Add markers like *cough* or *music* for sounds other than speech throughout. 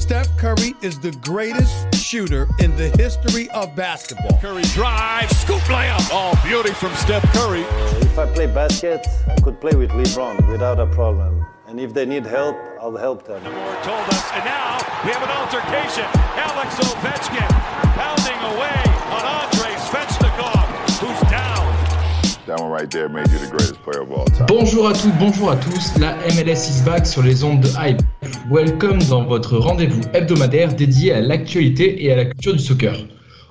Steph Curry is the greatest shooter in the history of basketball. Curry drives, scoop layup. Oh, beauty from Steph Curry. If I play basket, I could play with LeBron without a problem. And if they need help, I'll help them. Moore told us, and now we have an altercation. Alex Ovechkin Bonjour à toutes, bonjour à tous, la MLS is back sur les ondes de Hype. Welcome dans votre rendez-vous hebdomadaire dédié à l'actualité et à la culture du soccer.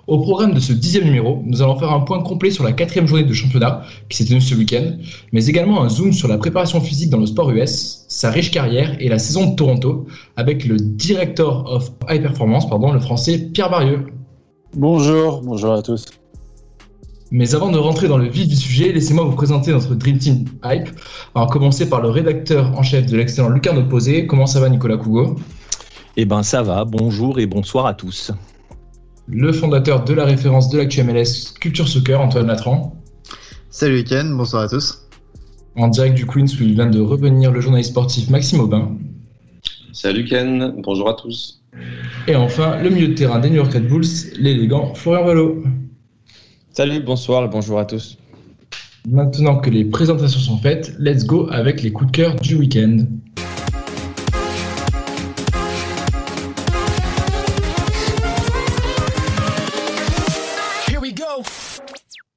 Au programme de ce dixième numéro, nous allons faire un point complet sur la quatrième journée de championnat qui s'est tenue ce week-end, mais également un zoom sur la préparation physique dans le sport US, sa riche carrière et la saison de Toronto, avec le Director of High Performance, pardon, le français Pierre Barieux. Bonjour, bonjour à tous. Mais avant de rentrer dans le vif du sujet, laissez-moi vous présenter notre Dream Team Hype. On va commencer par le rédacteur en chef de l'excellent Lucarne Opposé. Comment ça va Nicolas Cougo? Eh ben ça va, bonjour et bonsoir à tous. Le fondateur de la référence de l'actu MLS Culture Soccer, Antoine Latran. Salut Ken, bonsoir à tous. En direct du Queens où il vient de revenir le journaliste sportif Maxime Aubin. Salut Ken, bonjour à tous. Et enfin, le milieu de terrain des New York Red Bulls, l'élégant Florian Valo. Salut, bonsoir et bonjour à tous. Maintenant que les présentations sont faites, let's go avec les coups de cœur du week-end.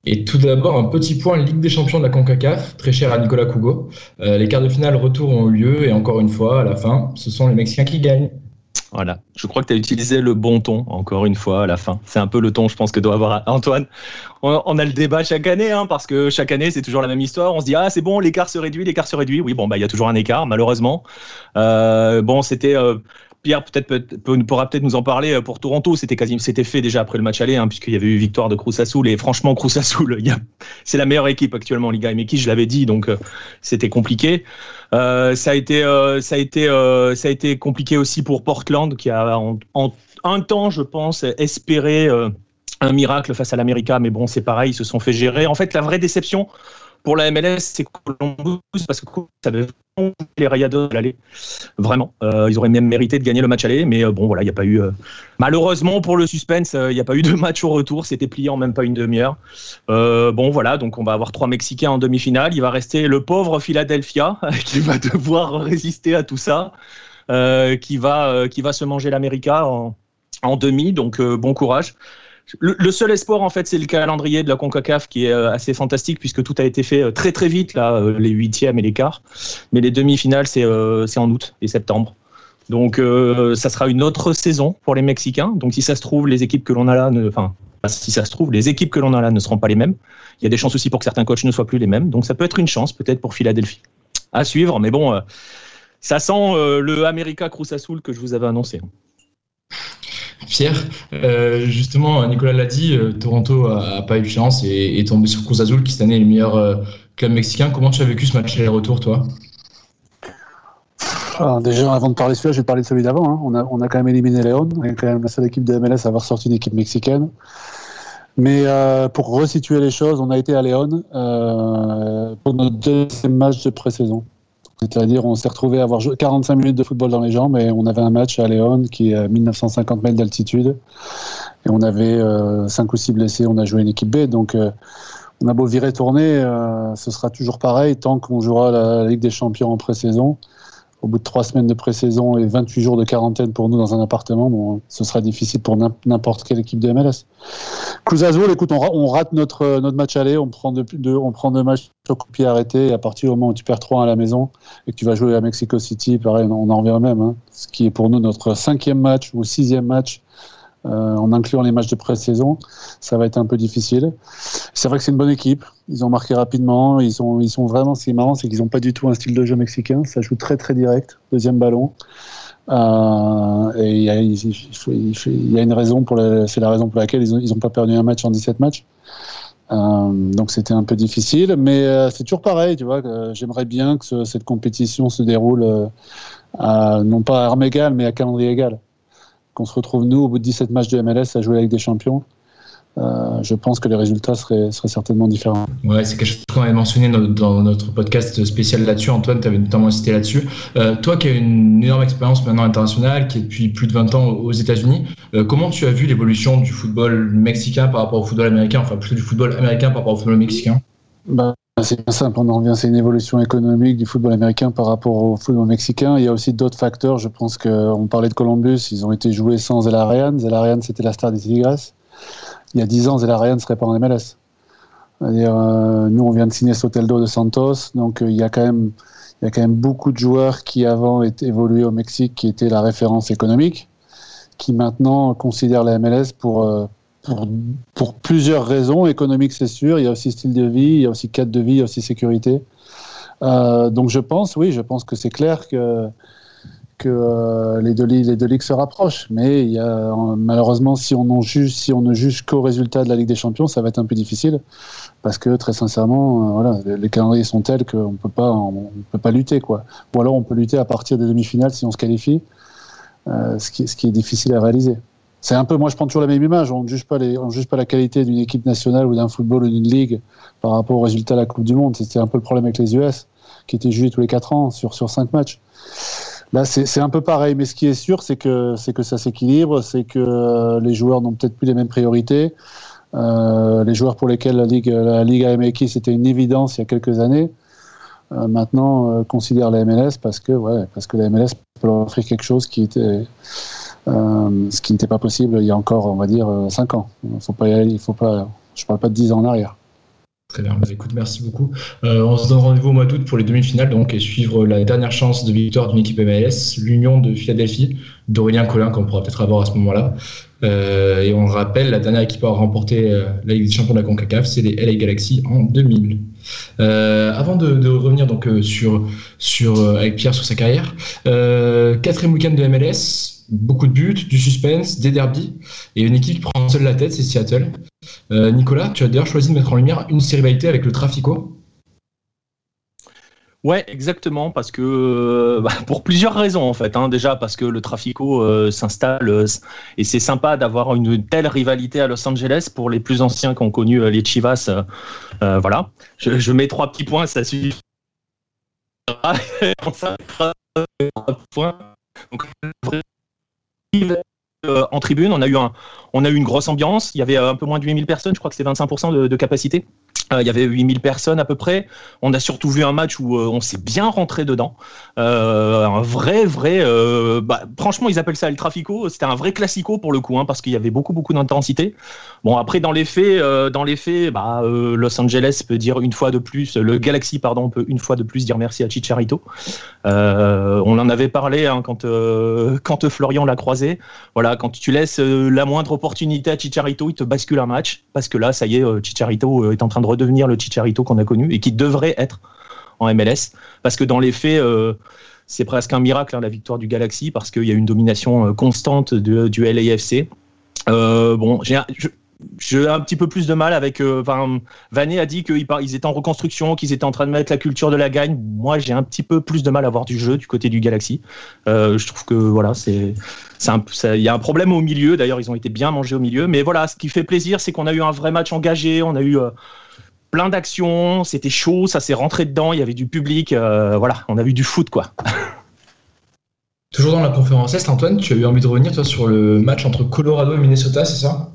Et tout d'abord, un petit point Ligue des champions de la CONCACAF, très cher à Nicolas Cougo. Euh, les quarts de finale retour ont eu lieu et encore une fois, à la fin, ce sont les Mexicains qui gagnent. Voilà, je crois que tu as utilisé le bon ton, encore une fois, à la fin. C'est un peu le ton, je pense, que doit avoir Antoine. On a le débat chaque année, hein, parce que chaque année, c'est toujours la même histoire. On se dit, ah, c'est bon, l'écart se réduit, l'écart se réduit. Oui, bon, bah, il y a toujours un écart, malheureusement. Euh, bon, c'était. Euh, Pierre peut-être peut, pourra peut-être nous en parler pour Toronto. C'était quasi, c'était fait déjà après le match aller, hein, puisqu'il y avait eu victoire de Cruz. Et franchement, Cruz c'est la meilleure équipe actuellement en Liga MX. Je l'avais dit, donc euh, c'était compliqué. Euh, ça a été, euh, ça a été, euh, ça a été compliqué aussi pour Portland, qui a en, en un temps, je pense, espéré euh, un miracle face à l'América. Mais bon, c'est pareil, ils se sont fait gérer. En fait, la vraie déception pour la MLS, c'est Columbus, parce que ça avait les Rayados de l'aller. Vraiment. Euh, ils auraient même mérité de gagner le match aller, mais euh, bon, voilà, il n'y a pas eu. Euh, malheureusement, pour le suspense, il n'y a pas eu de match au retour. C'était plié en même pas une demi-heure. bon, voilà, donc on va avoir trois Mexicains en demi-finale. Il va rester le pauvre Philadelphia *laughs* qui va devoir résister à tout ça, qui, va, qui va se manger l'América en, en demi. Donc, bon courage. Le, seul espoir, en fait, c'est le calendrier de la CONCACAF qui est assez fantastique puisque tout a été fait très très vite, là, les huitièmes et les quarts. Mais les demi-finales, c'est euh, en août et septembre. Donc, euh, ça sera une autre saison pour les Mexicains. Donc, si ça se trouve, les équipes que l'on a là, ne, enfin, si ça se trouve, les équipes que l'on a là ne seront pas les mêmes. Il y a des chances aussi pour que certains coachs ne soient plus les mêmes. Donc, ça peut être une chance, peut-être pour Philadelphie. À suivre, mais bon, euh, ça sent euh, le America Cruz Azul que je vous avais annoncé. Pierre, euh, justement, Nicolas l'a dit, euh, Toronto a, pas eu de chance et est tombé sur Cruz Azul, qui cette année est le meilleur euh, club mexicain. Comment tu as vécu ce match aller-retour, toi? Alors, Déjà, avant de parler de celui-là, je vais parler de celui d'avant. Hein. On, a, quand même éliminé Léon, on est quand même la seule équipe de MLS à avoir sorti une équipe mexicaine. Mais euh, pour resituer les choses, on a été à Léon pour notre deuxième match de pré-saison. C'est-à-dire, on s'est retrouvé à avoir 45 minutes de football dans les jambes et on avait un match à Léon qui est à 1950 mètres d'altitude. Et on avait euh, 5 ou 6 blessés. On a joué une équipe B. Donc, euh, on a beau virer tourner, euh, ce sera toujours pareil tant qu'on jouera la Ligue des Champions en pré-saison. Au bout de 3 semaines de pré-saison et 28 jours de quarantaine pour nous dans un appartement, bon, ce sera difficile pour n'importe quelle équipe de MLS. Cruz Azul, écoute, on, rate notre, notre match aller, on prend deux, on prend deux matchs sur coup pied arrêté, et à partir du moment où tu perds 3 à la maison et que tu vas jouer à Mexico City, pareil, on en revient même. Hein, ce qui est pour nous notre cinquième match ou sixième match, euh, en incluant les matchs de pré-saison, ça va être un peu difficile. C'est vrai que c'est une bonne équipe, ils ont marqué rapidement, ils sont, ils sont vraiment, ce qui est marrant, c'est qu'ils n'ont pas du tout un style de jeu mexicain, ça joue très très direct, deuxième ballon. Euh, et il y, a, une raison pour c'est la raison pour laquelle ils n'ont ont pas perdu un match en 17 matchs. donc c'était un peu difficile, mais c'est toujours pareil, tu vois. J'aimerais bien que cette compétition se déroule non pas à armes égales, mais à calendrier égal. Qu'on se retrouve nous au bout de 17 matchs de MLS à jouer avec des champions. Euh, je pense que les résultats seraient, seraient certainement différents. Ouais, c'est quelque chose qu'on avait mentionné dans notre podcast spécial là-dessus. Antoine, tu avais notamment incité là-dessus. Euh, toi qui as une énorme expérience maintenant internationale, qui est depuis plus de 20 ans aux États-Unis, euh, comment tu as vu l'évolution du football mexicain par rapport au football américain, enfin plutôt du football américain par rapport au football mexicain? Bah, c'est bien simple, on en revient, c'est une évolution économique du football américain par rapport au football mexicain. Il y a aussi d'autres facteurs, je pense qu'on parlait de Columbus, ils ont été joués sans Zelarian. Zelarian, c'était la star des Tigres il y a 10 ans, Zelarayan ne serait pas en MLS. Euh, nous, on vient de signer Soteldo de Santos, donc euh, il, y a quand même, il y a quand même beaucoup de joueurs qui avant évolués au Mexique, qui étaient la référence économique, qui maintenant considèrent la MLS pour, euh, pour, pour plusieurs raisons. Économiques, c'est sûr, il y a aussi style de vie, il y a aussi cadre de vie, il y a aussi sécurité. donc je pense, oui, je pense que c'est clair que que euh, les, deux, les deux ligues se rapprochent. Mais il y a, malheureusement, si on, en juge, si on ne juge qu'au résultat de la Ligue des Champions, ça va être un peu difficile. Parce que très sincèrement, euh, voilà, les, calendriers sont tels qu'on on, peut pas lutter, quoi. Ou alors on peut lutter à partir des demi-finales si on se qualifie, euh, ce, qui, ce qui est difficile à réaliser. C'est un peu, moi je prends toujours la même image. On ne juge pas juge pas la qualité d'une équipe nationale ou d'un football ou d'une ligue par rapport au résultat de la Coupe du Monde. C'était un peu le problème avec les US, qui étaient jugés tous les 4 ans sur sur cinq matchs. Là, c'est un peu pareil, mais ce qui est sûr, c'est que, que ça s'équilibre, c'est que euh, les joueurs n'ont peut-être plus les mêmes priorités. Euh, les joueurs pour lesquels la Ligue, la Ligue AMX c'était une évidence il y a quelques années, euh, maintenant considèrent la MLS parce que, ouais, parce que la MLS peut leur offrir quelque chose qui était, ce qui n'était pas possible il y a encore, on va dire, 5 ans. Il faut pas y aller, faut pas, je parle pas de 10 ans en arrière. Très bien, bah, écoute, merci beaucoup. Euh, on se donne rendez-vous au mois d'août pour les demi-finales donc, et suivre la dernière chance de victoire d'une équipe MLS, l'Union de Philadelphie, d'Aurélien Collin, qu'on pourra peut-être avoir à ce moment-là. Euh, et on rappelle, la dernière équipe à remporter euh, la Ligue des Champions de la CONCACAF, c'est les LA Galaxy en 2000. avant de, revenir donc sur, sur, avec Pierre sur sa carrière, quatrième week-end de MLS, beaucoup de buts, du suspense, des derbies, et une équipe qui prend seule la tête, c'est Seattle. Euh, Nicolas, tu as d'ailleurs choisi de mettre en lumière une rivalité avec le Trafico. Ouais, exactement, parce que euh, bah, pour plusieurs raisons en fait. Hein. Déjà parce que le Trafico euh, s'installe et c'est sympa d'avoir une telle rivalité à Los Angeles pour les plus anciens qui ont connu les Chivas. voilà, je, mets trois petits points, ça suffit. *laughs* Euh, en tribune. On a eu une grosse ambiance. Il y avait un peu moins de 8000 personnes. Je crois que c'était 25% de, de capacité. Euh, il y avait 8000 personnes à peu près. On a surtout vu un match où euh, on s'est bien rentré dedans. Euh, un vrai, vrai. Bah, franchement, ils appellent ça le trafico. C'était un vrai classico pour le coup, hein, parce qu'il y avait beaucoup, beaucoup d'intensité. Bon, après, dans les faits, dans les bah, Los Angeles peut dire une fois de plus, le Galaxy, pardon, peut une fois de plus dire merci à Chicharito. on en avait parlé hein, quand, *laughs* quand Florian l'a croisé. Voilà, quand tu laisses la moindre opportunité à Chicharito, il te bascule un match, parce que là, ça y est, Chicharito est en train de devenir le Chicharito qu'on a connu et qui devrait être en MLS. Parce que dans les faits, euh, c'est presque un miracle hein, la victoire du Galaxy parce qu'il y a une domination euh, constante de, du LAFC. Euh, bon, j'ai un petit peu plus de mal avec. Vanet a dit qu'ils ils étaient en reconstruction, qu'ils étaient en train de mettre la culture de la gagne. Moi, j'ai un petit peu plus de mal à voir du jeu du côté du Galaxy. je trouve que voilà, c'est, il y a un problème au milieu. D'ailleurs, ils ont été bien mangés au milieu. Mais voilà, ce qui fait plaisir, c'est qu'on a eu un vrai match engagé. On a eu plein d'actions, c'était chaud, ça s'est rentré dedans, il y avait du public, euh, voilà, on a vu du foot quoi. Toujours dans la conférence Est, Antoine, tu as eu envie de revenir toi sur le match entre Colorado et Minnesota, c'est ça?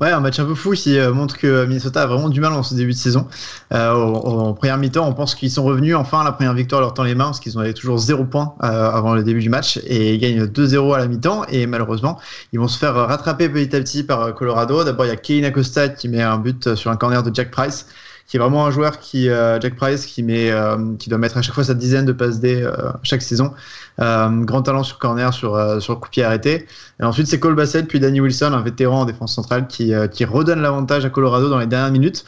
Ouais, un match un peu fou qui euh, montre que Minnesota a vraiment du mal en ce début de saison. Euh, en première mi-temps, on pense qu'ils sont revenus enfin à la première victoire leur temps les mains parce qu'ils avaient toujours 0 points euh, avant le début du match et ils gagnent 2-0 à la mi-temps et malheureusement ils vont se faire rattraper petit à petit par Colorado. D'abord il y a Kane Acosta qui met un but sur un corner de Jack Price qui est vraiment un joueur qui, euh, Jack Price, qui, met, euh, qui doit mettre à chaque fois sa dizaine de passes D euh, chaque saison. grand talent sur corner, sur, sur coup arrêté. Et ensuite, c'est Cole Bassett, puis Danny Wilson, un vétéran en défense centrale, qui, qui redonne l'avantage à Colorado dans les dernières minutes.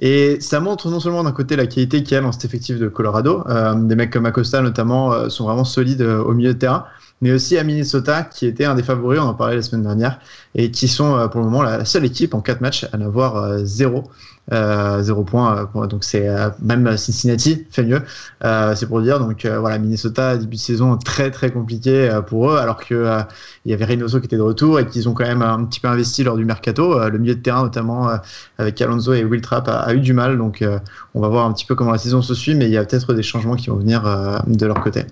Et ça montre non seulement d'un côté la qualité qu'il y a dans cet effectif de Colorado, des mecs comme Acosta notamment sont vraiment solides au milieu de terrain, mais aussi à Minnesota qui était un des favoris, on en parlait la semaine dernière, et qui sont pour le moment la seule équipe en quatre matchs à n'avoir zéro Euh, 0 points. euh, donc c'est euh, même Cincinnati fait mieux. Euh, c'est pour dire. Donc voilà, Minnesota début de saison très très compliqué pour eux, alors que il y avait Reynoso qui était de retour et qu'ils ont quand même un petit peu investi lors du mercato. Le milieu de terrain notamment avec Alonso et Will Trapp a, eu du mal. Donc on va voir un petit peu comment la saison se suit, mais il y a peut-être des changements qui vont venir de leur côté.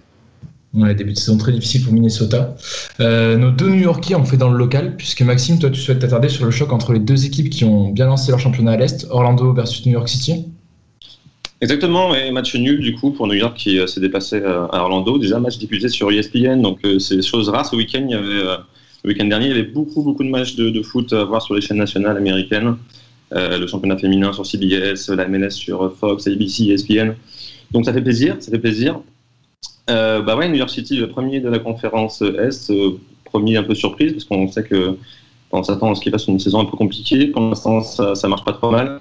Ouais, début de saison très difficile pour Minnesota. Euh, nos deux New-Yorkais ont fait dans le local, puisque Maxime, toi, tu souhaites t'attarder sur le choc entre les deux équipes qui ont bien lancé leur championnat à l'Est, Orlando versus New York City. Exactement, et match nul du coup pour New York qui euh, s'est déplacé euh, à Orlando. Déjà match diffusé sur ESPN, donc c'est chose rare. Ce week-end, il le week-end dernier, il y avait beaucoup beaucoup de matchs de, de foot à voir sur les chaînes nationales américaines. Le championnat féminin sur CBS, la MLS sur Fox, ABC, ESPN. Donc ça fait plaisir, ça fait plaisir. Euh, bah ouais, New York City, le premier de la conférence Est, euh, premier un peu surprise parce qu'on sait que on s'attend à ce qu'il fasse une saison un peu compliquée. Pour l'instant, ça, ça marche pas trop mal.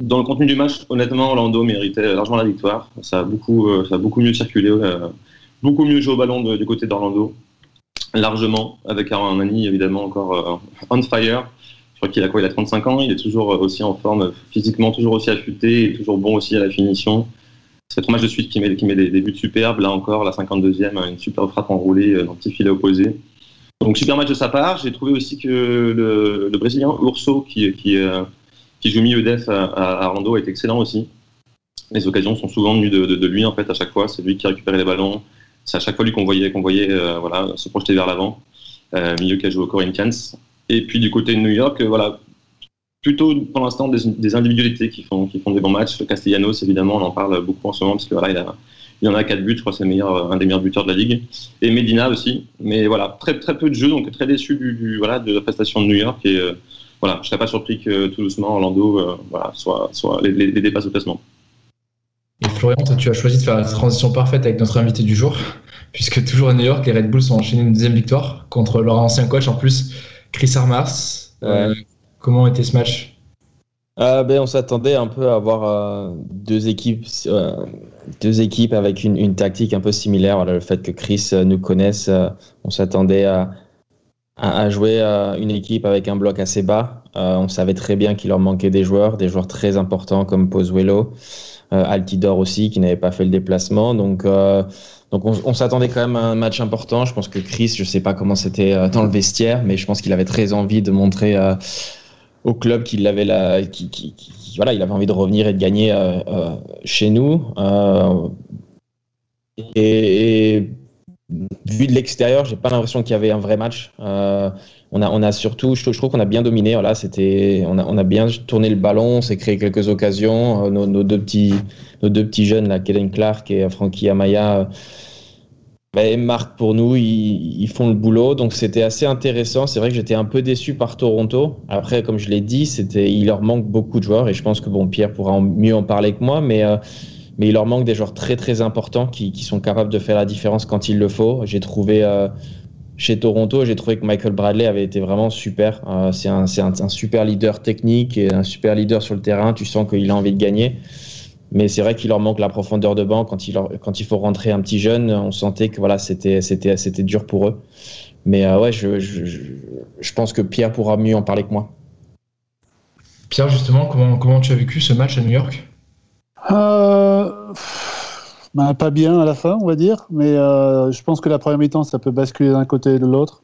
Dans le contenu du match, honnêtement, Orlando méritait largement la victoire. Ça a beaucoup, euh, ça a beaucoup mieux circulé, euh, beaucoup mieux joué au ballon du côté d'Orlando, largement, avec un Nani évidemment encore euh, on fire. Je crois qu'il a quoi Il a 35 ans, il est toujours aussi en forme, physiquement toujours aussi affûté, et toujours bon aussi à la finition. Trois matchs de suite qui met, des, buts superbes. Là encore, la 52e, une super frappe enroulée euh, dans le petit filet opposé. Donc super match de sa part. J'ai trouvé aussi que le, Brésilien Urso, euh, qui joue milieu def à, à est excellent aussi. Les occasions sont souvent venues de, lui en fait à chaque fois. C'est lui qui récupérait les ballons. C'est à chaque fois lui qu'on voyait, qu'on voyait euh, se projeter vers l'avant. Milieu qui a joué au Corinthians. Et puis du côté de New York, voilà, plutôt pour l'instant des, des individualités qui font, qui font des bons matchs. Castellanos, évidemment, on en parle beaucoup en ce moment parce que voilà, il, a, il en a 4 buts, je crois que c'est le meilleur, un des meilleurs buteurs de la ligue. Et Medina aussi. Mais voilà, très, très peu de jeux, donc très déçu du, du- voilà, de la prestation de New York. Et euh, voilà, je serais pas surpris que tout doucement Orlando euh, voilà, soit, soit les, les, les dépasse au classement. Et Florian, toi, tu as choisi de faire la transition parfaite avec notre invité du jour, *laughs* puisque toujours à New York, les Red Bulls ont enchaîné une deuxième victoire contre leur ancien coach, en plus, Chris Armars. Euh, comment était ce match? Euh, ben, on s'attendait un peu à avoir euh, deux équipes, euh, deux équipes avec une, tactique un peu similaire. Voilà, le fait que Chris euh, nous connaisse, on s'attendait à, à, à jouer une équipe avec un bloc assez bas. On savait très bien qu'il leur manquait des joueurs, des joueurs très importants comme Pozuelo, Altidor aussi, qui n'avait pas fait le déplacement. Donc, donc on, on s'attendait quand même à un match important. Je pense que Chris, je sais pas comment c'était dans le vestiaire, mais je pense qu'il avait très envie de montrer. Au club qu'il avait la, qui, qui- voilà, il avait envie de revenir et de gagner euh, euh, chez nous. Euh, et, vu de l'extérieur, j'ai pas l'impression qu'il y avait un vrai match. On a, on a surtout, je, je trouve qu'on a bien dominé. Voilà, c'était, on a, on a bien tourné le ballon, on s'est créé quelques occasions. Nos, nos deux petits, nos deux petits jeunes, là, Kellen Clark et Frankie Amaya. Ben, marquent pour nous, ils, ils font le boulot, donc c'était assez intéressant. C'est vrai que j'étais un peu déçu par Toronto. Après, comme je l'ai dit, c'était, il leur manque beaucoup de joueurs et je pense que bon, Pierre pourra mieux en parler que moi, mais, euh, mais il leur manque des joueurs très très importants qui, qui sont capables de faire la différence quand il le faut. J'ai trouvé euh, chez Toronto, j'ai trouvé que Michael Bradley avait été vraiment super. Euh, c'est un, un, un super leader technique et un super leader sur le terrain. Tu sens qu'il a envie de gagner. Mais c'est vrai qu'il leur manque la profondeur de banc quand il, leur- quand il faut rentrer un petit jeune. On sentait que voilà, c'était, c'était, c'était dur pour eux. Mais euh, ouais, je, je, je, je pense que Pierre pourra mieux en parler que moi. Pierre, justement, comment, comment tu as vécu ce match à New York? Euh, ben, pas bien à la fin, on va dire, mais euh, je pense que la première mi-temps, ça peut basculer d'un côté et de l'autre.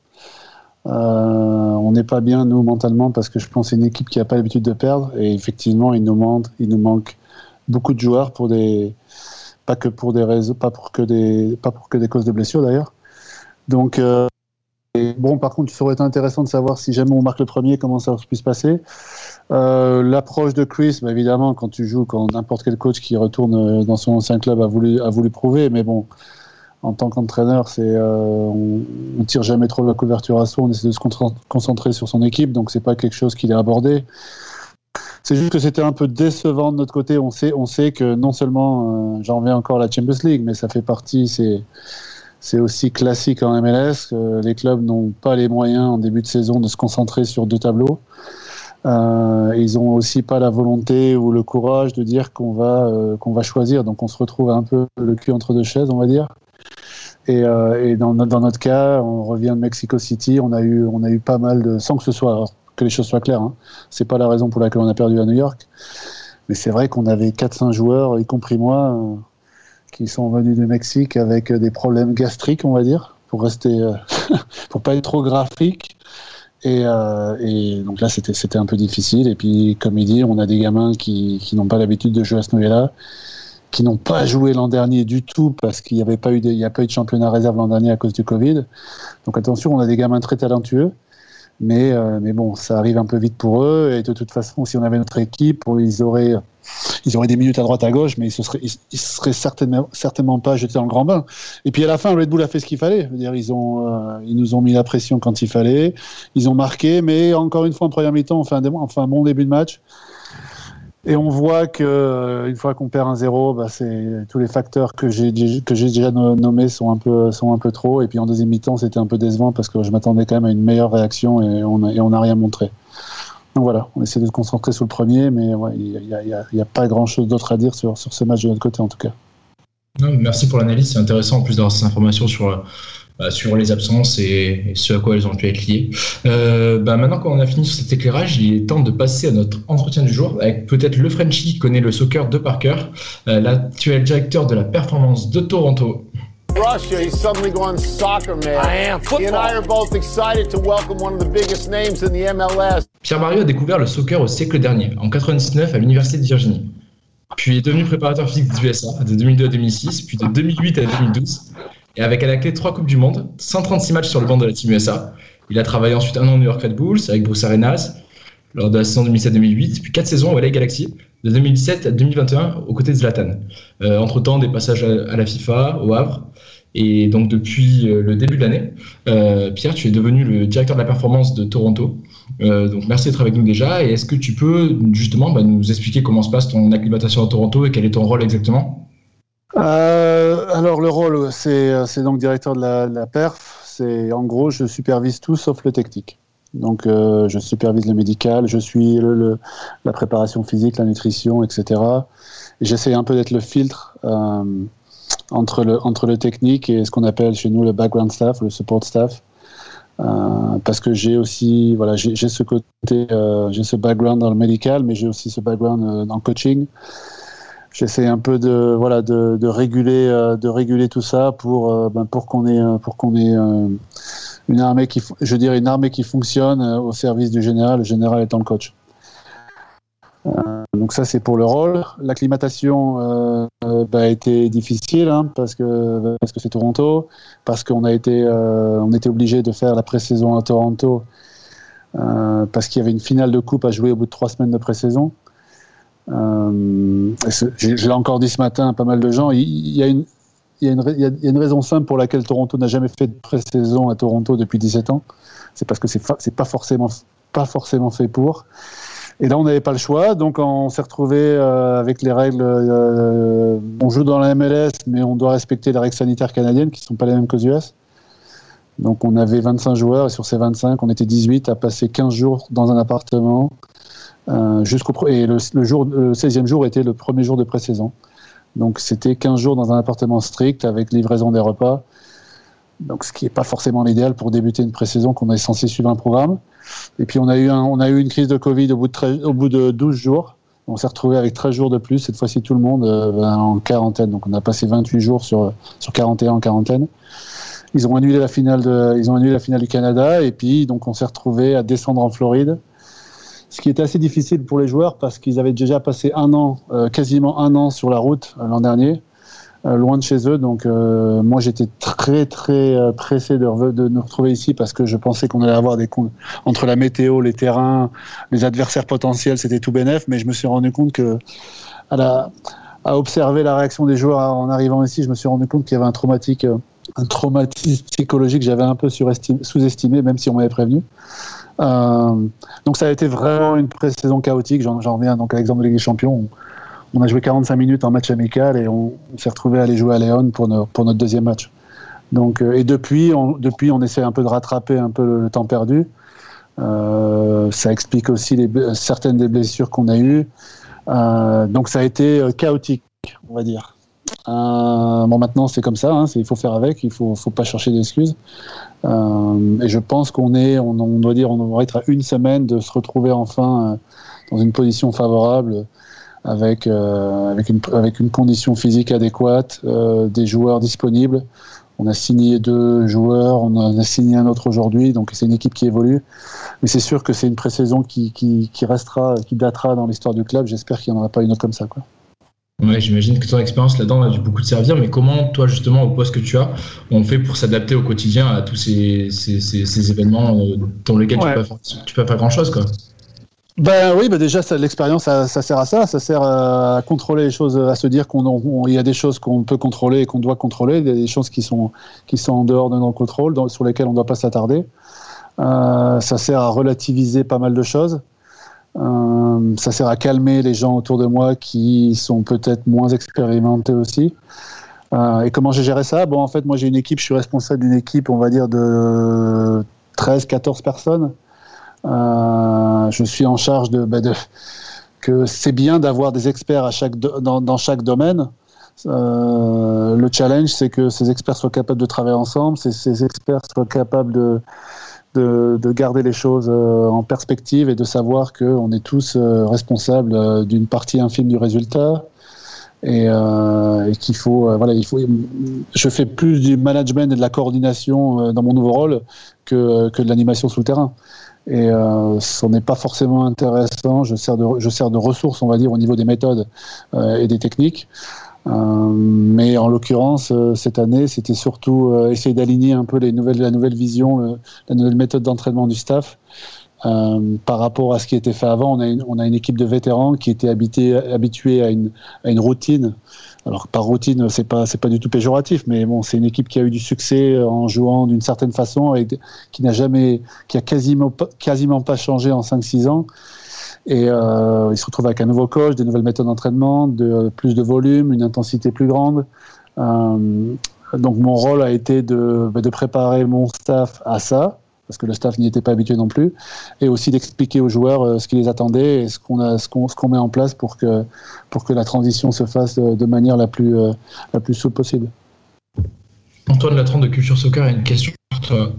Euh, on n'est pas bien, nous, mentalement, parce que je pense que c'est une équipe qui n'a pas l'habitude de perdre. Et effectivement, il nous manque, il nous manque beaucoup de joueurs pour des. Pas que pour des raisons, pas pour que des, pas pour que des causes de blessures d'ailleurs. Donc, euh, bon, par contre, ça aurait été intéressant de savoir si jamais on marque le premier, comment ça puisse se passer. Euh, L'approche de Chris, bah, évidemment, quand tu joues, quand n'importe quel coach qui retourne euh, dans son ancien club a voulu, a voulu prouver, mais bon, en tant qu'entraîneur, c'est, euh, on, on tire jamais trop la couverture à soi, on essaie de se concent- concentrer sur son équipe, donc c'est pas quelque chose qu'il a abordé. C'est juste que c'était un peu décevant de notre côté. On sait, on sait que non seulement, euh, j'en reviens encore à la Champions League, mais ça fait partie, c'est, c'est aussi classique en MLS. que les clubs n'ont pas les moyens en début de saison de se concentrer sur deux tableaux. Euh, ils ont aussi pas la volonté ou le courage de dire qu'on va euh, qu'on va choisir. Donc on se retrouve un peu le cul entre deux chaises, on va dire. Et, euh, et dans, dans notre cas, on revient de Mexico City. On a eu on a eu pas mal de sans que ce soit que les choses soient claires. Hein, c'est pas la raison pour laquelle on a perdu à New York. Mais c'est vrai qu'on avait 4-5 joueurs, y compris moi, euh, qui sont venus du Mexique avec des problèmes gastriques, on va dire, pour rester, euh, *laughs* pour pas être trop graphique. Et, euh, donc là, c'était un peu difficile. Et puis, comme il dit, on a des gamins qui, qui n'ont pas l'habitude de jouer à ce niveau-là, qui n'ont pas joué l'an dernier du tout parce qu'il n'y avait a pas eu de championnat réserve l'an dernier à cause du Covid. Donc attention, on a des gamins très talentueux. Mais, euh, mais bon, ça arrive un peu vite pour eux. Et de toute façon, si on avait notre équipe, ils auraient, ils auraient des minutes à droite à gauche, mais ils se seraient, ils, seraient certainement, certainement pas jetés dans le grand bain. Et puis à la fin, Red Bull a fait ce qu'il fallait. Dire, ils, ont, euh, ils nous ont mis la pression quand il fallait. Ils ont marqué, mais encore une fois, en première mi-temps, on fait un, on un bon début de match. Et on voit que euh, une fois qu'on perd un zéro, bah, c'est tous les facteurs que j'ai déjà no- nommés sont un peu sont un peu trop. Et puis en deuxième mi-temps, c'était un peu décevant parce que je m'attendais quand même à une meilleure réaction et on a, n'a rien montré. Donc voilà, on essaie de se concentrer sur le premier, mais il n'y a, a- pas grand-chose d'autre à dire sur, sur ce match de notre côté en tout cas. Non, merci pour l'analyse, c'est intéressant en plus d'avoir ces informations sur, bah, sur les absences et, et ce à quoi elles ont pu être liées. Euh, bah, maintenant qu'on a fini sur cet éclairage, il est temps de passer à notre entretien du jour avec peut-être le Frenchie qui connaît le soccer de par cœur, euh, l'actuel directeur de la performance de Toronto. Russia, he's suddenly gone soccer man. I am. He and I are both excited to welcome one of the biggest names in the MLS. Pierre Barriot a découvert le soccer au siècle dernier, en 99 à l'Université de Virginie. Puis est devenu préparateur physique des USA de 2002 à 2006, puis de 2008 à 2012. Et avec à la clé trois Coupes du Monde, 136 matchs sur le banc de la Team USA. Il a travaillé ensuite un an au New York Red Bulls avec Bruce Arenas lors de la saison 2007-2008, puis quatre saisons au LA Galaxy de 2017 à 2021 aux côtés de Zlatan. Euh, entre-temps, des passages à, la FIFA, au Havre. Et donc depuis euh, le début de l'année, euh, Pierre, tu es devenu le directeur de la performance de Toronto. Donc merci d'être avec nous déjà. Et est-ce que tu peux justement bah, nous expliquer comment se passe ton acclimatation à Toronto et quel est ton rôle exactement? Euh, alors le rôle, c'est c'est donc directeur de la, perf. C'est en gros, je supervise tout sauf le technique. Donc euh, je supervise le médical, je suis la préparation physique, la nutrition, etc. Et J'essaie un peu d'être le filtre euh, entre le technique et ce qu'on appelle chez nous le background staff, le support staff. Euh, parce que j'ai aussi voilà j'ai ce côté euh, j'ai ce background dans le médical mais j'ai aussi ce background euh, dans le coaching j'essaie un peu de voilà de, réguler euh, de réguler tout ça pour euh, ben, pour qu'on ait euh, pour qu'on ait une armée qui je dirais une armée qui fonctionne au service du général. Le général étant le coach. Donc ça c'est pour le rôle. L'acclimatation bah, a été difficile hein, parce que parce que c'est Toronto parce qu'on a été on était obligé de faire la pré-saison à Toronto parce qu'il y avait une finale de coupe à jouer au bout de trois semaines de pré-saison euh, je l'ai encore dit ce matin à pas mal de gens, il, y a une, raison simple pour laquelle Toronto n'a jamais fait de pré-saison à Toronto depuis 17 ans. C'est parce que c'est fa- pas forcément, pas forcément fait pour. Et là, on n'avait pas le choix, donc on s'est retrouvé euh, avec les règles. euh, on joue dans la MLS, mais on doit respecter les règles sanitaires canadiennes qui ne sont pas les mêmes qu'aux US. Donc on avait 25 joueurs et sur ces 25, on était 18 à passer 15 jours dans un appartement. Euh, jusqu'au et le, le jour, le 16e jour était le premier jour de pré-saison. Donc c'était 15 jours dans un appartement strict avec livraison des repas. Donc ce qui n'est pas forcément l'idéal pour débuter une pré-saison qu'on est censé suivre un programme. Et puis on a eu, un, on a eu une crise de Covid au bout de, 13 au bout de 12 jours. On s'est retrouvé avec 13 jours de plus, cette fois-ci tout le monde euh, en quarantaine. Donc on a passé 28 jours sur, sur 41 en quarantaine. Ils ont annulé la finale de, ils ont annulé la finale du Canada et puis donc on s'est retrouvé à descendre en Floride. Ce qui était assez difficile pour les joueurs parce qu'ils avaient déjà passé un an, euh, quasiment un an sur la route euh, l'an dernier, euh, loin de chez eux. Donc moi j'étais très très pressé de, nous retrouver ici parce que je pensais qu'on allait avoir des con- entre la météo, les terrains, les adversaires potentiels, c'était tout bénef. Mais je me suis rendu compte que à, observer la réaction des joueurs en arrivant ici, je me suis rendu compte qu'il y avait un traumatique, un traumatisme psychologique que j'avais un peu sous-estimé, même si on m'avait prévenu. Euh, donc ça a été vraiment une pré-saison chaotique. J'en reviens donc à l'exemple de Ligue des Champions. On, a joué 45 minutes en match amical et on, s'est retrouvé à aller jouer à Léon pour, nos- pour notre deuxième match. Donc, euh, et depuis on, depuis, on essaie un peu de rattraper un peu le, le temps perdu. Euh, ça explique aussi les, certaines des blessures qu'on a eues. Euh, donc ça a été euh, chaotique, on va dire. Euh, bon, maintenant c'est comme ça, hein, il faut faire avec, il faut, faut pas chercher d'excuses. Euh, et je pense qu'on est, on, on doit dire, on va être à une semaine de se retrouver enfin euh, dans une position favorable avec, euh, avec, une, avec une condition physique adéquate, euh, des joueurs disponibles. On a signé deux joueurs, on a signé un autre aujourd'hui, donc c'est une équipe qui évolue. Mais c'est sûr que c'est une pré-saison qui, qui, qui, restera, qui datera dans l'histoire du club. J'espère qu'il n'y en aura pas une autre comme ça. Quoi. Ouais, j'imagine que ton expérience là-dedans a dû beaucoup te servir, mais comment, toi, justement, au poste que tu as, on fait pour s'adapter au quotidien à tous ces, ces, ces, ces événements euh, dans lesquels ouais. tu, peux faire, tu peux pas faire grand-chose, quoi? Ben oui, ben déjà l'expérience ça, ça, sert à ça, ça sert à contrôler les choses, à se dire qu'on il y a des choses qu'on peut contrôler et qu'on doit contrôler, il y a des choses qui sont qui sont en dehors de notre contrôle, dans, sur lesquelles on ne doit pas s'attarder. Euh, ça sert à relativiser pas mal de choses. Euh, ça sert à calmer les gens autour de moi qui sont peut-être moins expérimentés aussi. Euh, et comment j'ai géré ça? Bon, en fait, moi j'ai une équipe, je suis responsable d'une équipe, on va dire de 13-14 personnes. Euh, je suis en charge de, bah de que c'est bien d'avoir des experts à chaque dans, chaque domaine. Le challenge, c'est que ces experts soient capables de travailler ensemble, ces experts soient capables de, de, de, garder les choses euh, en perspective et de savoir qu'on est tous euh, responsables euh, d'une partie infime du résultat. Et, qu'il faut, voilà, il faut. Je fais plus du management et de la coordination dans mon nouveau rôle que, que de l'animation sous le terrain et ce n'est pas forcément intéressant. Je sers, de, je sers de ressources, on va dire, au niveau des méthodes et des techniques. Euh, mais en l'occurrence, euh, cette année, c'était surtout euh, essayer d'aligner un peu les nouvelles, la nouvelle vision, la nouvelle méthode d'entraînement du staff. par rapport à ce qui était fait avant, on a une, on a une équipe de vétérans qui était habité, habituée à une, à une routine alors par routine, c'est pas c'est pas du tout péjoratif, mais bon, c'est une équipe qui a eu du succès en jouant d'une certaine façon et qui n'a jamais, qui a quasiment quasiment pas changé en 5-6 ans. Et euh, il se retrouve avec un nouveau coach, des nouvelles méthodes d'entraînement, de plus de volume, une intensité plus grande. Euh, donc mon rôle a été de, de préparer mon staff à ça parce que le staff n'y était pas habitué non plus, et aussi d'expliquer aux joueurs euh, ce qui les attendait et ce qu'on met en place pour que la transition se fasse de, de manière la plus euh, la plus souple possible. Antoine Latran de Culture Soccer a une question pour toi.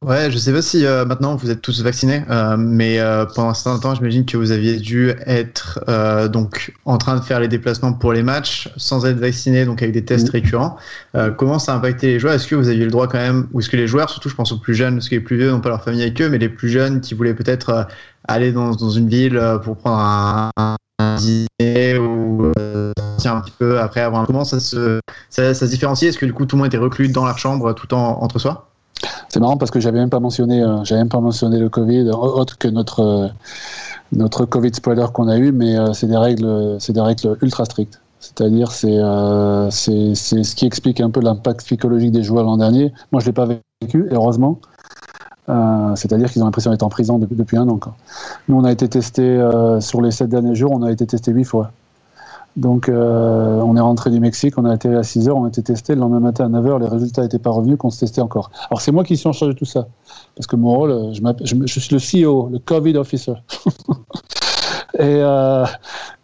Ouais, je sais pas si euh, maintenant vous êtes tous vaccinés, euh, mais euh, pendant un certain temps, j'imagine que vous aviez dû être euh, donc en train de faire les déplacements pour les matchs sans être vacciné, donc avec des tests récurrents. Euh, comment ça a impacté les joueurs? Est-ce que vous aviez le droit quand même, ou est-ce que les joueurs, surtout je pense aux plus jeunes, parce que les plus vieux n'ont pas leur famille avec eux, mais les plus jeunes qui voulaient peut-être euh, aller dans, dans une ville pour prendre un, un dîner ou sortir un petit peu après avoir un... Comment ça se, ça, ça se différencie? Est-ce que du coup tout le monde était reclus dans leur chambre tout en entre soi? C'est marrant parce que j'avais même pas mentionné, euh, même pas mentionné le Covid, autre que notre euh, notre Covid spoiler qu'on a eu, mais euh, c'est des règles, ultra strictes. C'est-à-dire, c'est c'est ce qui explique un peu l'impact psychologique des joueurs l'an dernier. Moi, je l'ai pas vécu, heureusement. Euh, C'est-à-dire qu'ils ont l'impression d'être en prison depuis, un an. Quoi. Nous, on a été testé euh, sur les sept derniers jours, on a été testé huit fois. Donc, euh, on est rentré du Mexique, on a été à 6 heures, on a été testé. Le lendemain matin à 9 heures, les résultats n'étaient pas revenus, qu'on se testait encore. Alors, c'est moi qui suis en charge de tout ça. Parce que mon rôle, je, je, je suis le CEO, le COVID officer. *laughs* et, euh,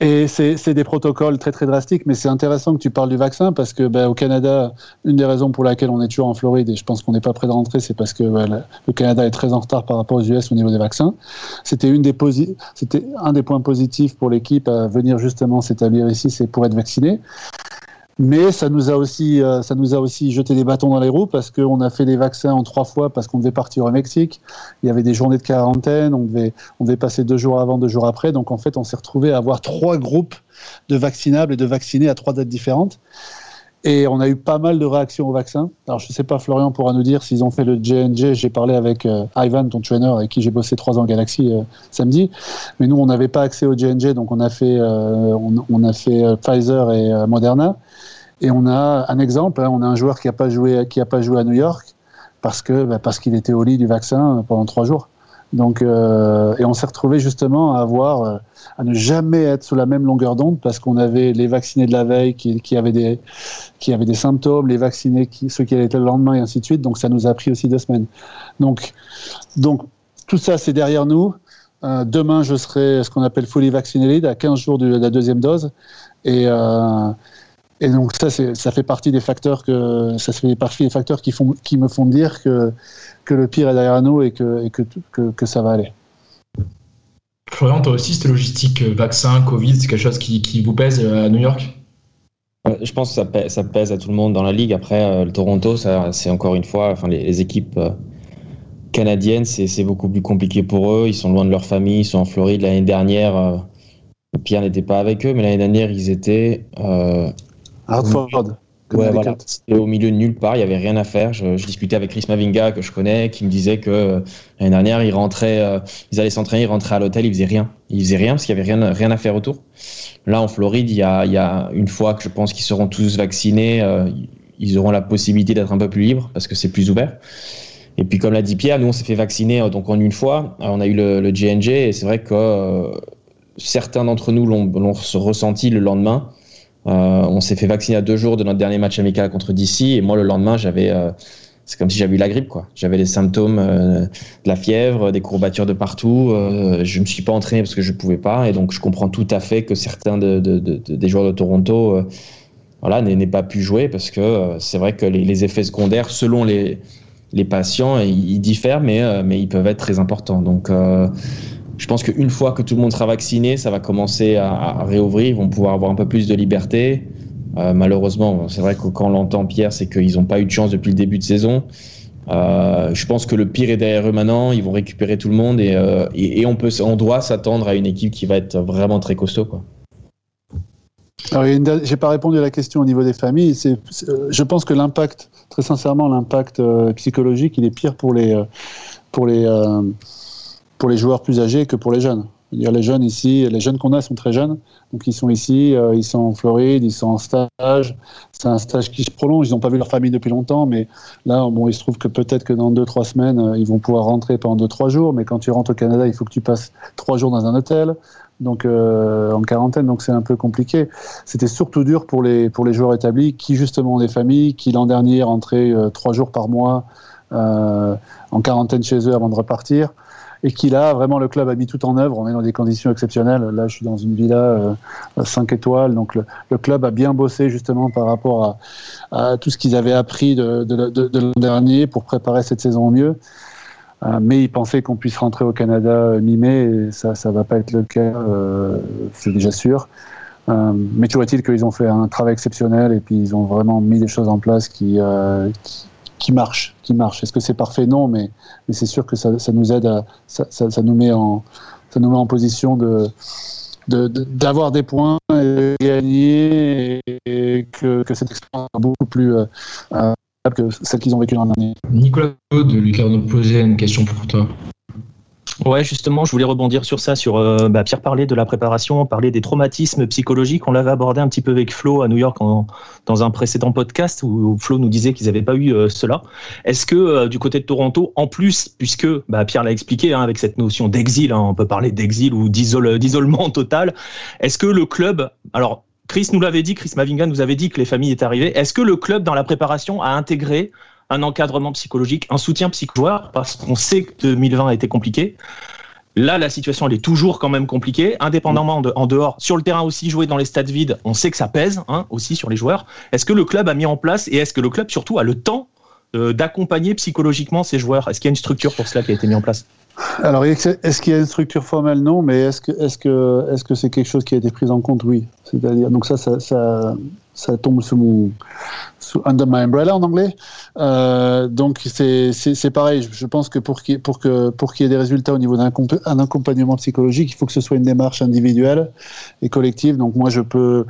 c'est des protocoles très très drastiques, mais c'est intéressant que tu parles du vaccin parce que ben, au Canada, une des raisons pour laquelle on est toujours en Floride et je pense qu'on n'est pas prêt de rentrer, c'est parce que le Canada est très en retard par rapport aux US au niveau des vaccins. C'était une des c'était un des points positifs pour l'équipe à venir justement s'établir ici, c'est pour être vacciné. Mais ça nous a aussi, euh, ça nous a aussi jeté des bâtons dans les roues parce qu'on a fait des vaccins en trois fois parce qu'on devait partir au Mexique. Il y avait des journées de quarantaine, on devait, on devait passer deux jours avant, deux jours après. Donc en fait, on s'est retrouvé à avoir trois groupes de vaccinables et de vaccinés à trois dates différentes. Et on a eu pas mal de réactions au vaccin. Alors je ne sais pas, Florian pourra nous dire s'ils ont fait le JNJ. J'ai parlé avec euh, Ivan, ton trainer, avec qui j'ai bossé trois ans Galaxy euh, samedi. Mais nous, on n'avait pas accès au JNJ, donc on a fait, euh, on, a fait Pfizer et Moderna. Et on a un exemple, hein, on a un joueur qui n'a pas joué, qui pas joué à New York parce que bah, parce qu'il était au lit du vaccin pendant trois jours. Donc, euh, et on s'est retrouvé justement à avoir, euh, à ne jamais être sous la même longueur d'onde parce qu'on avait les vaccinés de la veille qui, qui, avaient des, qui avaient des symptômes, les vaccinés qui, ceux qui allaient le lendemain et ainsi de suite. Donc, ça nous a pris aussi deux semaines. Donc, donc tout ça, c'est derrière nous. Euh, demain, je serai ce qu'on appelle fully vaccinated à 15 jours de la deuxième dose. Et, et donc ça, ça fait partie des facteurs que ça fait partie des facteurs qui font, qui me font dire que que le pire est derrière nous et que et que, que, que ça va aller. Florian, toi aussi, cette logistique euh, vaccin, Covid, c'est quelque chose qui, qui vous pèse euh, à New York? Euh, Je pense que ça pèse, ça pèse à tout le monde dans la ligue. Après, le Toronto, ça, c'est encore une fois, enfin, les, les équipes canadiennes, c'est, c'est beaucoup plus compliqué pour eux. Ils sont loin de leur famille, ils sont en Floride. L'année dernière, Pierre n'était pas avec eux, mais l'année dernière, ils étaient. Euh, Hartford. Ouais, voilà. C'était au milieu de nulle part, il n'y avait rien à faire. Je, je discutais avec Chris Mavinga, que je connais, qui me disait que euh, l'année dernière, ils rentraient, euh, ils allaient s'entraîner, ils rentraient à l'hôtel, ils faisaient rien. Ils faisaient rien parce qu'il n'y avait rien, rien à faire autour. Là, en Floride, il y a, il y a une fois que je pense qu'ils seront tous vaccinés, euh, ils auront la possibilité d'être un peu plus libres parce que c'est plus ouvert. Et puis, comme l'a dit Pierre, nous, on s'est fait vacciner donc en une fois. On a eu le, le JNJ et c'est vrai que certains d'entre nous l'ont ressenti le lendemain. Euh, on s'est fait vacciner à deux jours de notre dernier match amical contre DC et moi le lendemain j'avais euh, c'est comme si j'avais eu la grippe quoi. J'avais les symptômes euh, de la fièvre, des courbatures de partout. Euh, je me suis pas entraîné parce que je pouvais pas et donc je comprends tout à fait que certains de, de- de- de- des joueurs de Toronto voilà n'aient pas pu jouer parce que c'est vrai que les, effets secondaires selon les patients ils, diffèrent mais mais ils peuvent être très importants. Donc je pense qu'une fois que tout le monde sera vacciné, ça va commencer à, réouvrir. Ils vont pouvoir avoir un peu plus de liberté. Euh, malheureusement, c'est vrai que quand on l'entend, Pierre, c'est qu'ils n'ont pas eu de chance depuis le début de saison. Euh, je pense que le pire est derrière eux maintenant. Ils vont récupérer tout le monde et, euh, et, on, peut, on doit s'attendre à une équipe qui va être vraiment très costaud. Alors, j'ai pas répondu à la question au niveau des familles. Je pense que l'impact, très sincèrement, l'impact psychologique, il est pire pour les, pour les, pour les joueurs plus âgés que pour les jeunes. C'est-à-dire les jeunes ici, les jeunes qu'on a sont très jeunes, donc ils sont ici, euh, ils sont en Floride, ils sont en stage. C'est un stage qui se prolonge. Ils n'ont pas vu leur famille depuis longtemps, mais là, bon, il se trouve que peut-être que dans deux trois semaines, euh, ils vont pouvoir rentrer pendant deux trois jours. Mais quand tu rentres au Canada, il faut que tu passes trois jours dans un hôtel donc euh, en quarantaine, donc c'est un peu compliqué. C'était surtout dur pour les pour les joueurs établis qui justement ont des familles, qui l'an dernier rentraient euh, trois jours par mois en quarantaine chez eux avant de repartir, et qui là vraiment le club a mis tout en œuvre. On est dans des conditions exceptionnelles. Là, je suis dans une villa euh, 5 étoiles, donc le, club a bien bossé justement par rapport à, tout ce qu'ils avaient appris de, l'an dernier pour préparer cette saison au mieux. Euh, mais ils pensaient qu'on puisse rentrer au Canada euh, mi-mai, et ça, ça va pas être le cas, euh, c'est déjà sûr. Euh, mais toujours est-il qu'ils ont fait un travail exceptionnel et puis ils ont vraiment mis des choses en place qui, euh, qui, qui marchent. Qui marchent. Est-ce que c'est parfait? Non, mais, c'est sûr que ça, nous aide, à, ça, nous met en, ça nous met en position de d'avoir des points et de gagner et, que, cette expérience beaucoup plus euh, que celle qu'ils ont vécue l'an dernier. Nicolas de Lucas nous posait une question pour toi. Ouais, justement, je voulais rebondir sur ça, sur euh, bah, Pierre parlait de la préparation, parlait des traumatismes psychologiques. On l'avait abordé un petit peu avec Flo à New York en- dans un précédent podcast où Flo nous disait qu'ils n'avaient pas eu euh, cela. Est-ce que euh, du côté de Toronto, en plus, puisque bah, Pierre l'a expliqué hein, avec cette notion d'exil, hein, on peut parler d'exil ou d'isole- d'isolement total, est-ce que le club, alors Chris nous l'avait dit, Chris Mavinga nous avait dit que les familles étaient arrivées. Est-ce que le club, dans la préparation, a intégré un encadrement psychologique, un soutien psychologique, parce qu'on sait que 2020 a été compliqué. Là, la situation, elle est toujours quand même compliquée, indépendamment de, en dehors. Sur le terrain aussi, jouer dans les stades vides, on sait que ça pèse hein, aussi sur les joueurs. Est-ce que le club a mis en place, et est-ce que le club surtout a le temps euh, d'accompagner psychologiquement ces joueurs? Est-ce qu'il y a une structure pour cela qui a été mise en place? Alors, est-ce qu'il y a une structure formelle? Non, mais est-ce que est-ce que est-ce que c'est quelque chose qui a été pris en compte? Oui. C'est-à-dire, donc ça, ça, ça, ça tombe sous mon sous under my umbrella en anglais. Euh, donc c'est c'est pareil. Je- pense que pour qu'il pour que pour qu'il y ait des résultats au niveau d'un compa- un accompagnement psychologique, il faut que ce soit une démarche individuelle et collective. Donc moi, je peux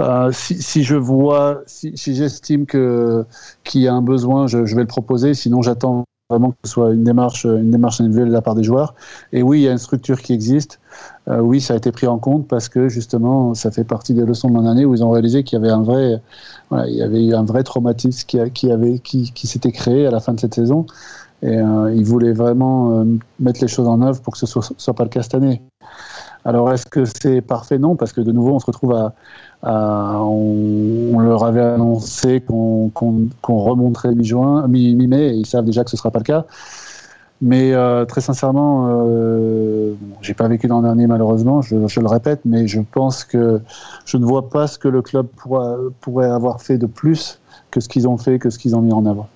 euh, si, si je vois si, si j'estime qu'il y a un besoin, je, je vais le proposer. Sinon, j'attends vraiment que ce soit une démarche, une démarche individuelle de la part des joueurs. Et oui, il y a une structure qui existe. Euh, oui, ça a été pris en compte parce que justement, ça fait partie des leçons de l'an dernier où ils ont réalisé qu'il y avait un vrai, il y avait eu un vrai traumatisme qui, qui avait, qui, qui s'était créé à la fin de cette saison. Et euh, ils voulaient vraiment euh, mettre les choses en œuvre pour que ce soit, soit pas le cas cette année. Alors, est-ce que c'est parfait? Non, parce que de nouveau, on se retrouve à. Leur avait annoncé qu'on remonterait mi-juin, mi- mi-mai, et ils savent déjà que ce ne sera pas le cas. Mais euh, très sincèrement, euh, bon, j'ai pas vécu l'an dernier malheureusement, je, je le répète, mais je pense que je ne vois pas ce que le club pourra- pourrait avoir fait de plus que ce qu'ils ont fait, que ce qu'ils ont mis en œuvre.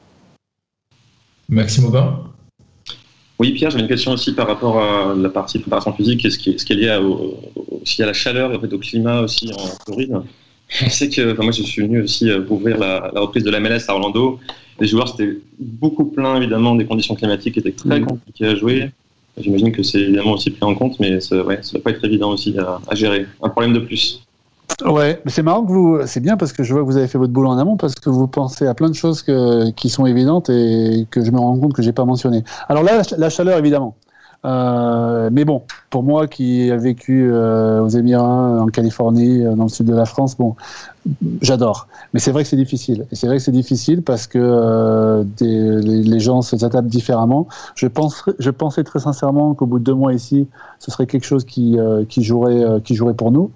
Maxime Aubin? Oui, Pierre, j'avais une question aussi par rapport à la partie préparation physique, ce qui est, ce qui est lié au, aussi à la chaleur et en fait, au climat aussi en Floride. On sait que enfin, moi, je suis venu aussi euh, pour ouvrir la, la reprise de la MLS à Orlando. Les joueurs, c'était beaucoup plein, évidemment, des conditions climatiques étaient très Mhm. compliquées à jouer. J'imagine que c'est évidemment aussi pris en compte, mais ça, ouais, ça va pas être évident aussi à, à gérer. Un problème de plus. Ouais, mais c'est marrant que vous. C'est bien parce que je vois que vous avez fait votre boulot en amont parce que vous pensez à plein de choses que, qui sont évidentes et que je me rends compte que j'ai pas mentionné. Alors là, la chaleur évidemment. Euh, mais bon, pour moi qui ai vécu euh, aux Émirats, en Californie, euh, dans le sud de la France, bon, j'adore. Mais c'est vrai que c'est difficile. Et c'est vrai que c'est difficile parce que les, gens se s'adaptent différemment. Je, pensais très sincèrement qu'au bout de deux mois ici, ce serait quelque chose qui, jouerait, pour nous.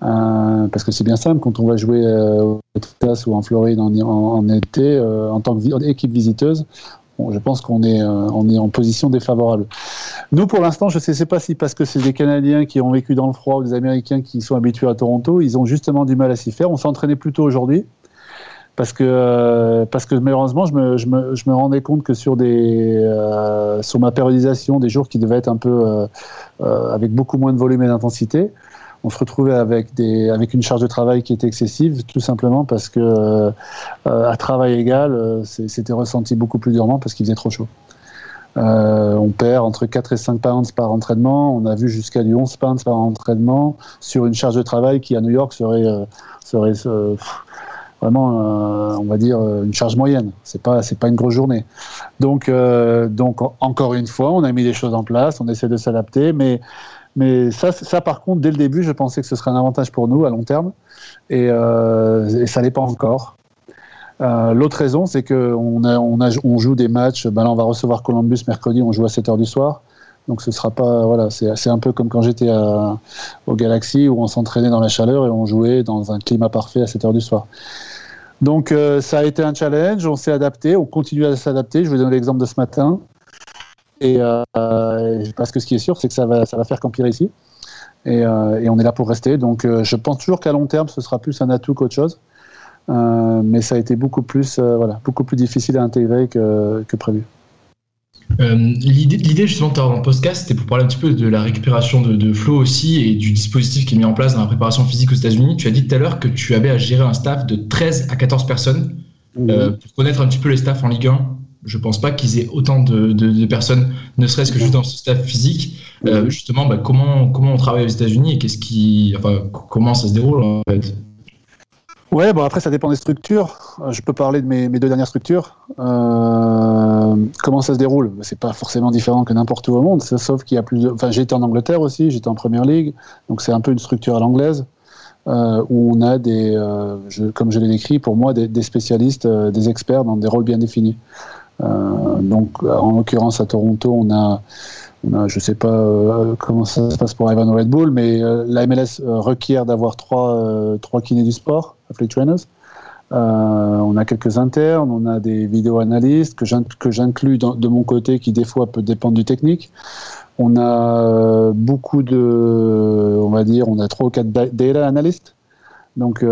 Parce que c'est bien simple, quand on va jouer euh, au Texas ou en Floride en, été, en tant qu'équipe visiteuse, bon, je pense qu'on est, euh, on est en position défavorable. Nous, pour l'instant, je ne sais pas si parce que c'est des Canadiens qui ont vécu dans le froid ou des Américains qui sont habitués à Toronto, ils ont justement du mal à s'y faire. On s'est entraîné plus tôt aujourd'hui. Parce que, euh, parce que malheureusement, je me, je, me, je me rendais compte que sur, des, euh, sur ma périodisation, des jours qui devaient être un peu avec beaucoup moins de volume et d'intensité, on se retrouvait avec, des, avec une charge de travail qui était excessive, tout simplement parce que euh, à travail égal, euh, c'était ressenti beaucoup plus durement parce qu'il faisait trop chaud. Euh, on perd entre 4 et 5 pounds par entraînement. On a vu jusqu'à du 11 pounds par entraînement sur une charge de travail qui à New York serait, serait vraiment, on va dire, une charge moyenne. C'est pas, pas une grosse journée. Donc, donc en- encore une fois, on a mis les choses en place. On essaie de s'adapter, mais mais ça, ça, par contre, dès le début, je pensais que ce serait un avantage pour nous à long terme, et, euh, ça l'est pas encore. Euh, L'autre raison, c'est qu'on on joue des matchs. Ben là, on va recevoir Columbus mercredi. On joue à 7 h du soir. Donc ce sera pas voilà, c'est un peu comme quand j'étais au Galaxy où on s'entraînait dans la chaleur et on jouait dans un climat parfait à 7 h du soir. Donc euh, ça a été un challenge, on s'est adapté, on continue à s'adapter. Je vous donne l'exemple de ce matin. Et euh, parce que ce qui est sûr, c'est que ça va, ça va faire qu'empirer ici. Et, euh, et on est là pour rester. Donc euh, je pense toujours qu'à long terme, ce sera plus un atout qu'autre chose. Mais ça a été beaucoup plus, voilà, beaucoup plus difficile à intégrer que, que prévu. Euh, L'idée justement de en podcast, c'était pour parler un petit peu de la récupération de, de flow aussi et du dispositif qui est mis en place dans la préparation physique aux États-Unis. Tu as dit tout à l'heure que tu avais à gérer un staff de 13 à 14 personnes. Euh, pour connaître un petit peu les staffs en Ligue 1, je pense pas qu'ils aient autant de, de- de personnes, ne serait-ce que juste dans ce staff physique. Euh, justement, bah, comment, comment on travaille aux États-Unis et qu'est-ce qui, enfin, comment ça se déroule en fait? Ouais, bon après ça dépend des structures. Euh, Je peux parler de mes, mes deux dernières structures. Euh, comment ça se déroule? C'est pas forcément différent que n'importe où au monde, sauf qu'il y a plus. De... Enfin, j'étais en Angleterre aussi, j'étais en Première Ligue, donc c'est un peu une structure à l'anglaise euh, où on a des, euh, je- comme je l'ai décrit, pour moi des, des spécialistes, euh, des experts dans des rôles bien définis. Euh, donc en l'occurrence à Toronto, on a je sais pas euh, comment ça se passe pour Ivan Red Bull, mais euh, la MLS requiert d'avoir trois, trois kinés du sport, athletic trainers. On a quelques internes, on a des vidéo analystes que j'in- que j'inclus de mon côté, qui des fois peut dépendre du technique. On a beaucoup de, on va dire, on a trois ou quatre da- data analystes. Donc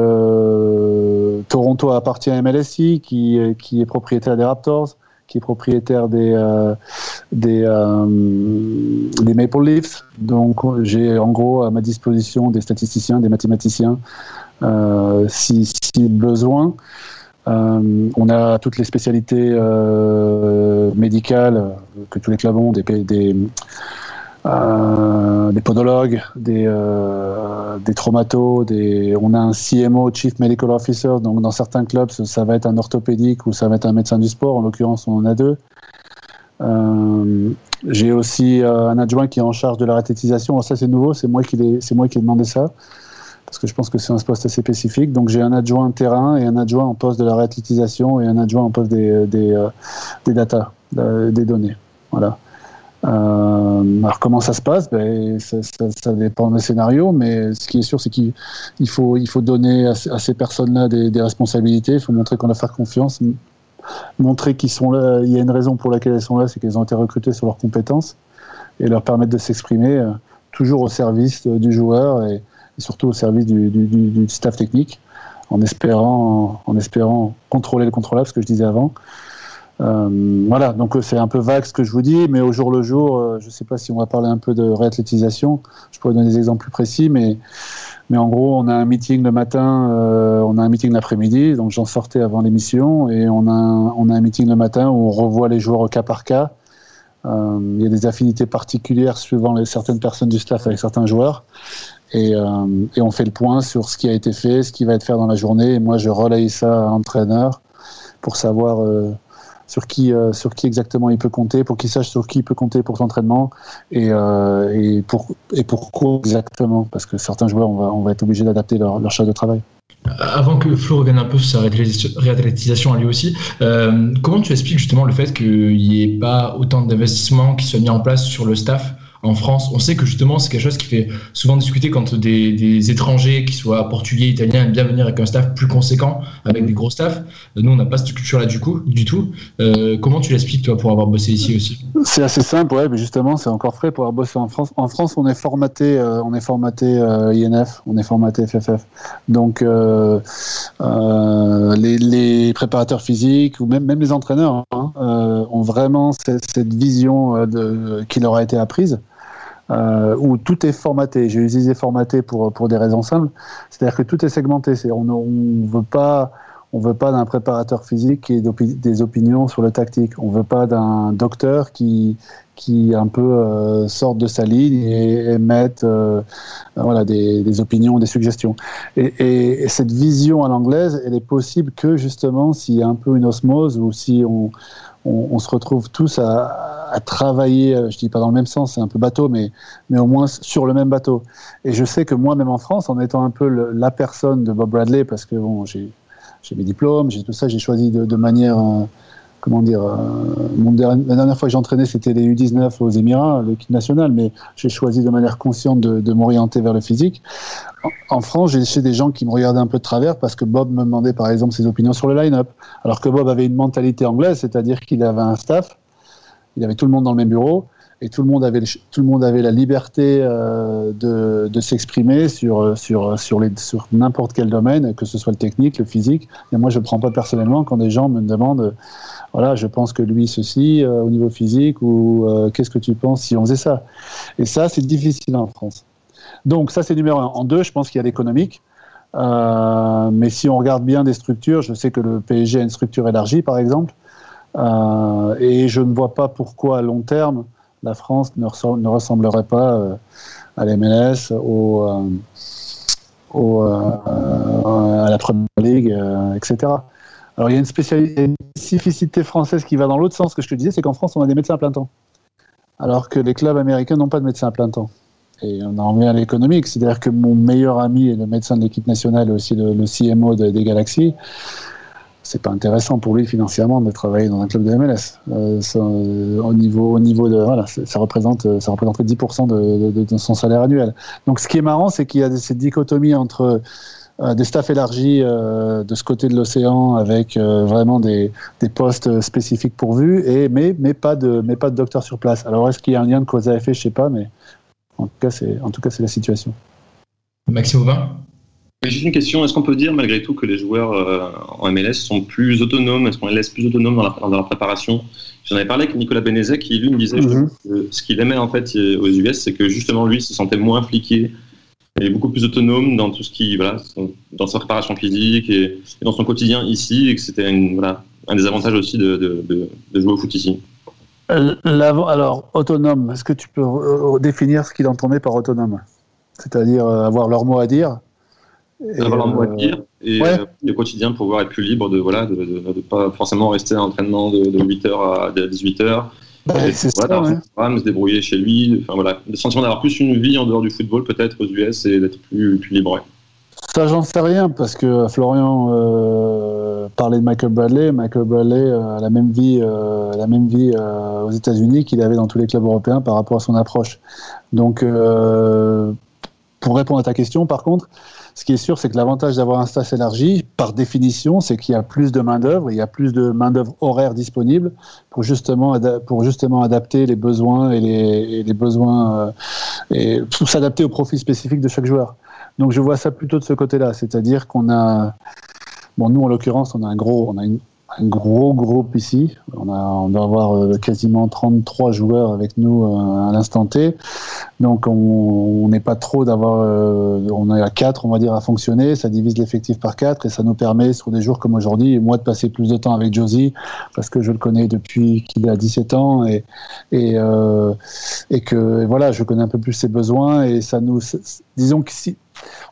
Toronto appartient à MLSI, qui, qui est propriétaire des Raptors, qui est propriétaire des, euh, des, euh, des Maple Leafs. Donc j'ai en gros à ma disposition des statisticiens, des mathématiciens, euh, si, besoin. On a toutes les spécialités médicales que tous les clubs ont, des, des, des podologues, des, euh, des traumatos, des... on a un CMO, Chief Medical Officer, donc dans certains clubs, ça, va être un orthopédique ou ça va être un médecin du sport, en l'occurrence on en a deux. Euh, J'ai aussi euh, un adjoint qui est en charge de la ratétisation, Alors ça c'est nouveau, c'est moi, qui c'est moi qui ai demandé ça, parce que je pense que c'est un poste assez spécifique. Donc j'ai un adjoint terrain et un adjoint en poste de la ratétisation et un adjoint en poste des, des, euh, des data, euh, des données. Voilà. Euh, alors comment ça se passe? Ben, ça, dépend des scénarios, mais ce qui est sûr, c'est qu'il il faut, donner à, ces- personnes-là des, responsabilités, il faut montrer qu'on a faire confiance, montrer qu'ils y a une raison pour laquelle elles sont là, c'est qu'elles ont été recrutées sur leurs compétences, et leur permettre de s'exprimer euh, toujours au service euh, du joueur et, surtout au service du staff technique, en espérant, en espérant contrôler le contrôlable, ce que je disais avant. Euh, voilà, donc euh, c'est un peu vague ce que je vous dis, mais au jour le jour, euh, je ne sais pas si on va parler un peu de réathlétisation. Je pourrais donner des exemples plus précis, mais, mais en gros, on a un meeting le matin, on a un meeting l'après-midi, donc j'en sortais avant l'émission, et on a, un, on a un meeting le matin où on revoit les joueurs au cas par cas. Il y a des affinités particulières suivant les, certaines personnes du staff avec certains joueurs. Et, et on fait le point sur ce qui a été fait, ce qui va être fait dans la journée. Et moi, je relaye ça à l'entraîneur pour savoir sur qui, euh, sur qui exactement il peut compter, pour qu'il sache sur qui il peut compter pour l'entraînement et, euh, et, pour, et pourquoi exactement. Parce que certains joueurs, on être obligé d'adapter leur, charge de travail. Avant que Flo revienne un peu sur sa réathlétisation à lui aussi, euh, comment tu expliques justement le fait qu'il n'y ait pas autant d'investissements qui soient mis en place sur le staff en France On sait que justement c'est quelque chose qui fait souvent discuter quand des, étrangers, qui soient portugais, italiens, aiment bien venir avec un staff plus conséquent, avec des gros staffs. Nous, on n'a pas cette culture-là du du tout. Euh, comment tu l'expliques toi pour avoir bossé ici aussi? C'est assez simple, ouais, mais justement c'est encore frais pour avoir bossé en France. En France, on est formaté, euh, on est formaté euh, INF, on est formaté FFF. Donc les, préparateurs physiques ou même, même les entraîneurs hein, ont vraiment cette, vision qui leur a été apprise. Euh, où tout est formaté. J'ai utilisé formaté pour, pour des raisons simples. C'est-à-dire que tout est segmenté. C'est, on ne veut pas, on veut pas d'un préparateur physique qui ait des opinions sur le tactique. On veut pas d'un docteur qui, qui un peu euh, sorte de sa ligne et émette euh, voilà, des, des, opinions, des suggestions. Et, et, et, cette vision à l'anglaise, elle est possible que justement s'il y a un peu une osmose ou si on, on, se retrouve tous à, travailler, je dis pas dans le même sens, c'est un peu bateau, mais, mais au moins sur le même bateau. Et je sais que moi, même en France, en étant un peu la personne de Bob Bradley, parce que bon, j'ai mes diplômes, j'ai tout ça, j'ai choisi de, de manière... Euh, comment dire, euh, la dernière fois que j'ai entraîné, c'était les U19 aux Émirats, l'équipe nationale, mais j'ai choisi de manière consciente de, m'orienter vers le physique. En, France, j'ai chez des gens qui me regardaient un peu de travers parce que Bob me demandait par exemple ses opinions sur le line-up, alors que Bob avait une mentalité anglaise, c'est-à-dire qu'il avait un staff, il avait tout le monde dans le même bureau, et tout le monde avait, tout le monde avait la liberté euh, de, de s'exprimer sur, sur, sur, n'importe quel domaine, que ce soit le technique, le physique. Et moi, je prends pas personnellement quand des gens me demandent, voilà, je pense que lui, ceci, euh, au niveau physique, ou euh, qu'est-ce que tu penses si on faisait ça? Et ça, c'est difficile en France. Donc, ça, c'est numéro un. En deux, je pense qu'il y a l'économique. Euh, mais si on regarde bien des structures, je sais que le PSG a une structure élargie, par exemple. et je ne vois pas pourquoi, à long terme, la France ne, ressemble, ne ressemblerait pas à l'MLS, à la Première Ligue, etc. Alors il y a une, spécificité française qui va dans l'autre sens que je te disais, c'est qu'en France on a des médecins à plein temps, alors que les clubs américains n'ont pas de médecins à plein temps. Et on en revient à l'économique, c'est-à-dire que mon meilleur ami est le médecin de l'équipe nationale et aussi le, CMO de, des Galaxies c'est pas intéressant pour lui financièrement de travailler dans un club de MLS. Euh, ça, euh, au niveau, au niveau de, voilà, ça représente, ça représenterait 10% de, son salaire annuel. Donc, ce qui est marrant, c'est qu'il y a cette dichotomie entre euh, des staffs élargis euh, de ce côté de l'océan avec euh, vraiment des, des, postes spécifiques pourvus, et mais mais pas de mais pas de docteur sur place. Alors, est-ce qu'il y a un lien de cause à effet? Je sais pas, mais en tout cas, c'est en tout cas c'est la situation. Maxime Aubin? Juste une question, est-ce qu'on peut dire malgré tout que les joueurs euh, en MLS sont plus autonomes? Est-ce qu'on les laisse plus autonomes dans, la, dans leur préparation? J'en avais parlé avec Nicolas Benezet qui lui me disait mm -hmm. que ce qu'il aimait en fait aux US, c'est que justement lui se sentait moins impliqué et beaucoup plus autonome dans tout ce qui, voilà, dans sa préparation physique et, et dans son quotidien ici, et que c'était voilà, un des avantages aussi de, de, de, de jouer au foot ici. Alors, autonome, est-ce que tu peux définir ce qu'il entendait par autonome? C'est-à-dire euh, avoir leur mot à dire et avoir leur mot à dire et ouais. euh, au quotidien pouvoir être plus libre de voilà de, de, de pas forcément rester à l'entraînement de, de 8h à 18h ouais, c'est voilà, ça, ouais. se débrouiller chez lui. Enfin voilà. Le sentiment d'avoir plus une vie en dehors du football peut-être aux US et d'être plus, plus libre ça j'en sais rien parce que Florian euh, parlait de Michael Bradley. Michael Bradley euh, a la même vie euh, la même vie euh, aux États-Unis qu'il avait dans tous les clubs européens par rapport à son approche. Donc euh, pour répondre à ta question par contre ce qui est sûr, c'est que l'avantage d'avoir un staff élargi, par définition, c'est qu'il y a plus de main-d'œuvre, il y a plus de main-d'œuvre horaire disponible pour justement, pour justement adapter les besoins et les, besoins euh, et pour s'adapter au profil spécifique de chaque joueur. Donc je vois ça plutôt de ce côté-là, c'est-à-dire qu'on a, bon, nous en l'occurrence, on a un gros, on a un gros groupe ici. On, a, on doit avoir euh, quasiment 33 joueurs avec nous euh, à l'instant T. Donc on n'est pas trop d'avoir... euh, on est à 4, on va dire, à fonctionner. Ça divise l'effectif par 4 et ça nous permet, sur des jours comme aujourd'hui, moi de passer plus de temps avec Josie parce que je le connais depuis qu'il a 17 ans et, et, euh, et que voilà, je connais un peu plus ses besoins et ça nous... Disons que si,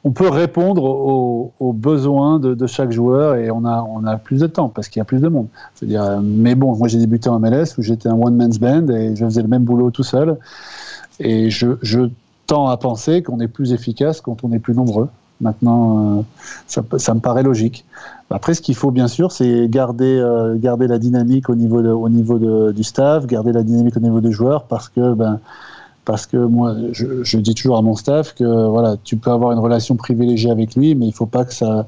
on peut répondre aux, aux besoins de, de, chaque joueur et on a, on a plus de temps parce qu'il y a plus de monde. Je veux dire, mais bon, moi j'ai débuté en MLS où j'étais un one-man's band et je faisais le même boulot tout seul. Et je, je tends à penser qu'on est plus efficace quand on est plus nombreux. Maintenant, euh, ça, ça, me paraît logique. Après, ce qu'il faut bien sûr, c'est garder, euh, garder la dynamique au niveau, de, au niveau de, du staff, garder la dynamique au niveau des joueurs parce que ben, parce que moi, je, je, dis toujours à mon staff que voilà, tu peux avoir une relation privilégiée avec lui, mais il faut pas que ça,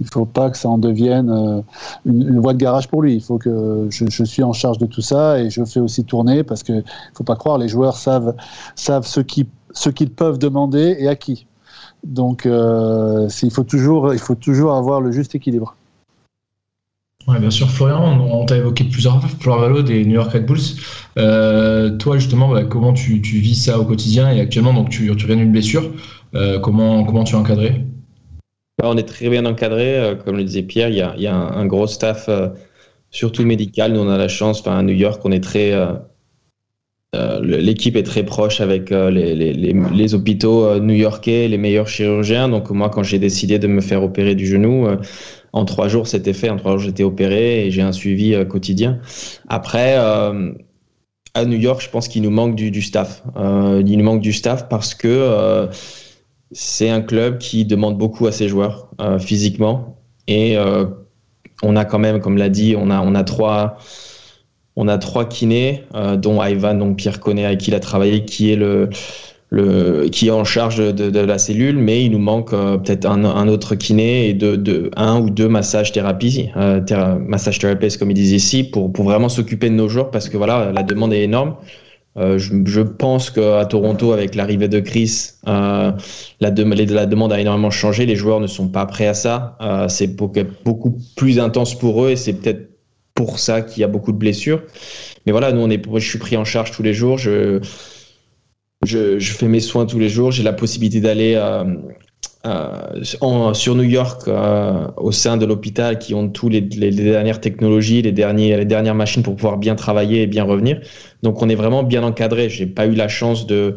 il faut pas que ça en devienne euh, une, voie de garage pour lui. Il faut que je, suis en charge de tout ça et je fais aussi tourner parce que faut pas croire, les joueurs savent savent ce qu'ils ce qu'ils peuvent demander et à qui. Donc, euh, il faut toujours il faut toujours avoir le juste équilibre. Bien sûr, Florian, on t'a évoqué plusieurs fois, Florian Valo des New York Red Bulls. Euh, toi, justement, bah, comment tu, vis ça au quotidien et actuellement, donc tu, tu viens d'une blessure. Euh, comment, comment tu es encadré? Bah, On est très bien encadré. Euh, comme le disait Pierre, il y a, un, gros staff, surtout médical. Nous, on a la chance, à New York, on est très. Euh, L'équipe est très proche avec les, les, hôpitaux new-yorkais, les meilleurs chirurgiens. Donc, moi, quand j'ai décidé de me faire opérer du genou, en trois jours, c'était fait. En trois jours, j'étais opéré et j'ai un suivi euh, quotidien. Après, euh, à New York, je pense qu'il nous manque du, du staff. Euh, il nous manque du staff parce que euh, c'est un club qui demande beaucoup à ses joueurs euh, physiquement. Et on a quand même, comme l'a dit, on a, on a trois. On a trois kinés, dont Ivan, donc Pierre Connet, avec qui il a travaillé, qui est le, le, qui est en charge de, de, la cellule, mais il nous manque euh, peut-être un, un, autre kiné et de, de, un ou deux massages thérapies, euh, thérapeutes comme ils disent ici, pour, pour vraiment s'occuper de nos joueurs parce que voilà, la demande est énorme. Euh, je, je, pense qu'à Toronto, avec l'arrivée de Chris, euh, la, la, demande a énormément changé. Les joueurs ne sont pas prêts à ça. Euh, c'est beaucoup, beaucoup plus intense pour eux et c'est peut-être pour ça qu'il y a beaucoup de blessures. Mais voilà, nous, on est, je suis pris en charge tous les jours. Je, je, je, fais mes soins tous les jours. J'ai la possibilité d'aller euh, euh, sur New York euh, au sein de l'hôpital qui ont tous les, les, dernières technologies, les, derniers, les dernières machines pour pouvoir bien travailler et bien revenir. Donc on est vraiment bien encadré. J'ai pas eu la chance de,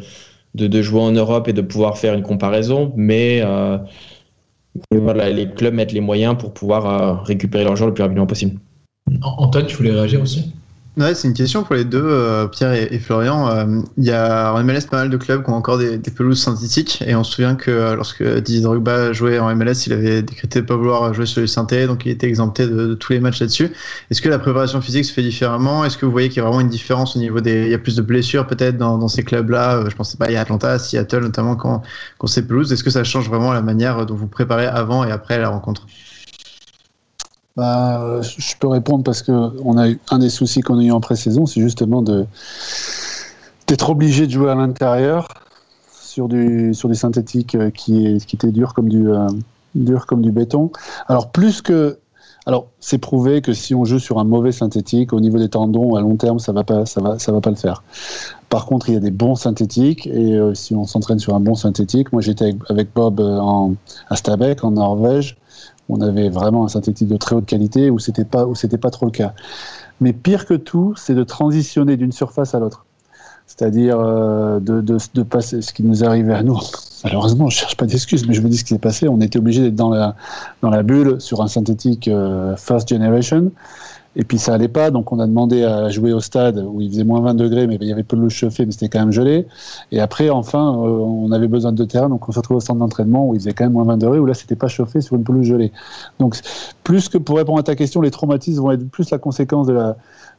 de, de, jouer en Europe et de pouvoir faire une comparaison, mais, euh, voilà, les clubs mettent les moyens pour pouvoir euh, récupérer joueurs le plus rapidement possible. Antoine, tu voulais réagir aussi? Ouais, c'est une question pour les deux, euh, Pierre et, Florian. Euh, il y a en MLS pas mal de clubs qui ont encore des, pelouses synthétiques et on se souvient que euh, lorsque Didier Drogba jouait en MLS, il avait décrété de pas vouloir jouer sur les synthés, donc il était exempté de, tous les matchs là-dessus. Est-ce que la préparation physique se fait différemment? Est-ce que vous voyez qu'il y a vraiment une différence au niveau des, il y a plus de blessures peut-être dans, ces clubs-là? Je pense pas, il y a Atlanta, Seattle notamment quand quand c'est pelouse. Est-ce que ça change vraiment la manière dont vous préparez avant et après la rencontre? Bah, je peux répondre parce que on a eu un des soucis qu'on a eu en pré-saison, c'est justement d'être obligé de jouer à l'intérieur sur du sur du synthétique qui est qui était dur comme du euh, dur comme du béton. Alors plus que alors c'est prouvé que si on joue sur un mauvais synthétique au niveau des tendons à long terme ça va pas ça va ça va pas le faire. Par contre il y a des bons synthétiques et euh, si on s'entraîne sur un bon synthétique, moi j'étais avec, Bob euh, à Stabæk en Norvège on avait vraiment un synthétique de très haute qualité où c'était pas où c'était pas trop le cas. Mais pire que tout, c'est de transitionner d'une surface à l'autre. C'est-à-dire euh, de, passer ce qui nous arrivait à nous. *laughs* Malheureusement, je cherche pas d'excuses, mais je vous dis ce qui s'est passé. On était obligé d'être dans la dans la bulle sur un synthétique euh, first generation et puis ça allait pas, donc on a demandé à jouer au stade où il faisait moins 20 degrés, mais il y avait peu de chauffée, mais c'était quand même gelé. Et après, enfin, euh, on avait besoin de terrain, donc on se retrouve au centre d'entraînement où il faisait quand même moins 20 degrés, où là c'était pas chauffé sur une pelouse gelée. Donc plus que pour répondre à ta question, les traumatismes vont être plus la conséquence euh,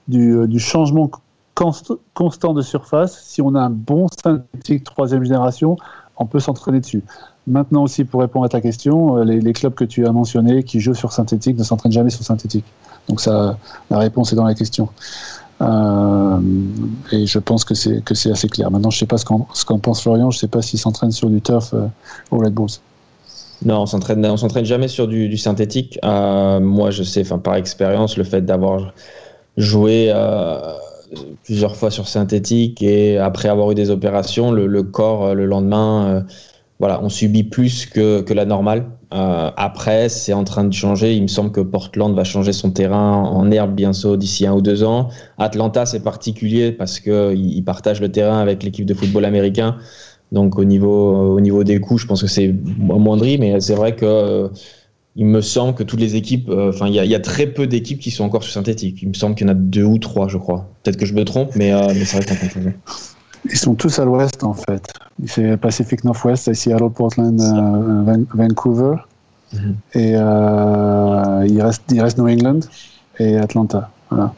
du changement const, constant de surface. Si on a un bon synthétique troisième génération, on peut s'entraîner dessus. Maintenant aussi, pour répondre à ta question, euh, les clubs que tu as mentionnés qui jouent sur synthétique ne s'entraînent jamais sur synthétique. Donc ça, la réponse est dans la question. Euh, et je pense que c'est que c'est assez clair. Maintenant, je sais pas ce qu'en pense Florian. Je sais pas s'il s'entraîne sur du turf euh, au Red Bulls. Non, on s'entraîne, on s'entraîne jamais sur du, du synthétique. Euh, moi, je sais, enfin par expérience, le fait d'avoir joué euh, plusieurs fois sur synthétique et après avoir eu des opérations, le, le corps le lendemain, voilà, on subit plus que, que la normale. Euh, après, c'est en train de changer. Il me semble que Portland va changer son terrain en herbe bientôt d'ici un ou deux ans. Atlanta, c'est particulier parce que il partage le terrain avec l'équipe de football américain. Donc au niveau, au niveau des coûts, je pense que c'est moindri, mais c'est vrai que euh, il me semble que toutes les équipes, euh, enfin il y, a- il y a très peu d'équipes qui sont encore sur synthétique. Il me semble qu'il y en a deux ou trois, je crois. Peut-être que je me trompe, mais, euh, mais c'est vrai qu'on peut changer. Ils sont tous à l'ouest en fait. C'est Pacific Northwest, c'est Seattle, Portland, euh, Van- Vancouver. Et euh, il, reste, il reste New England et Atlanta. Voilà.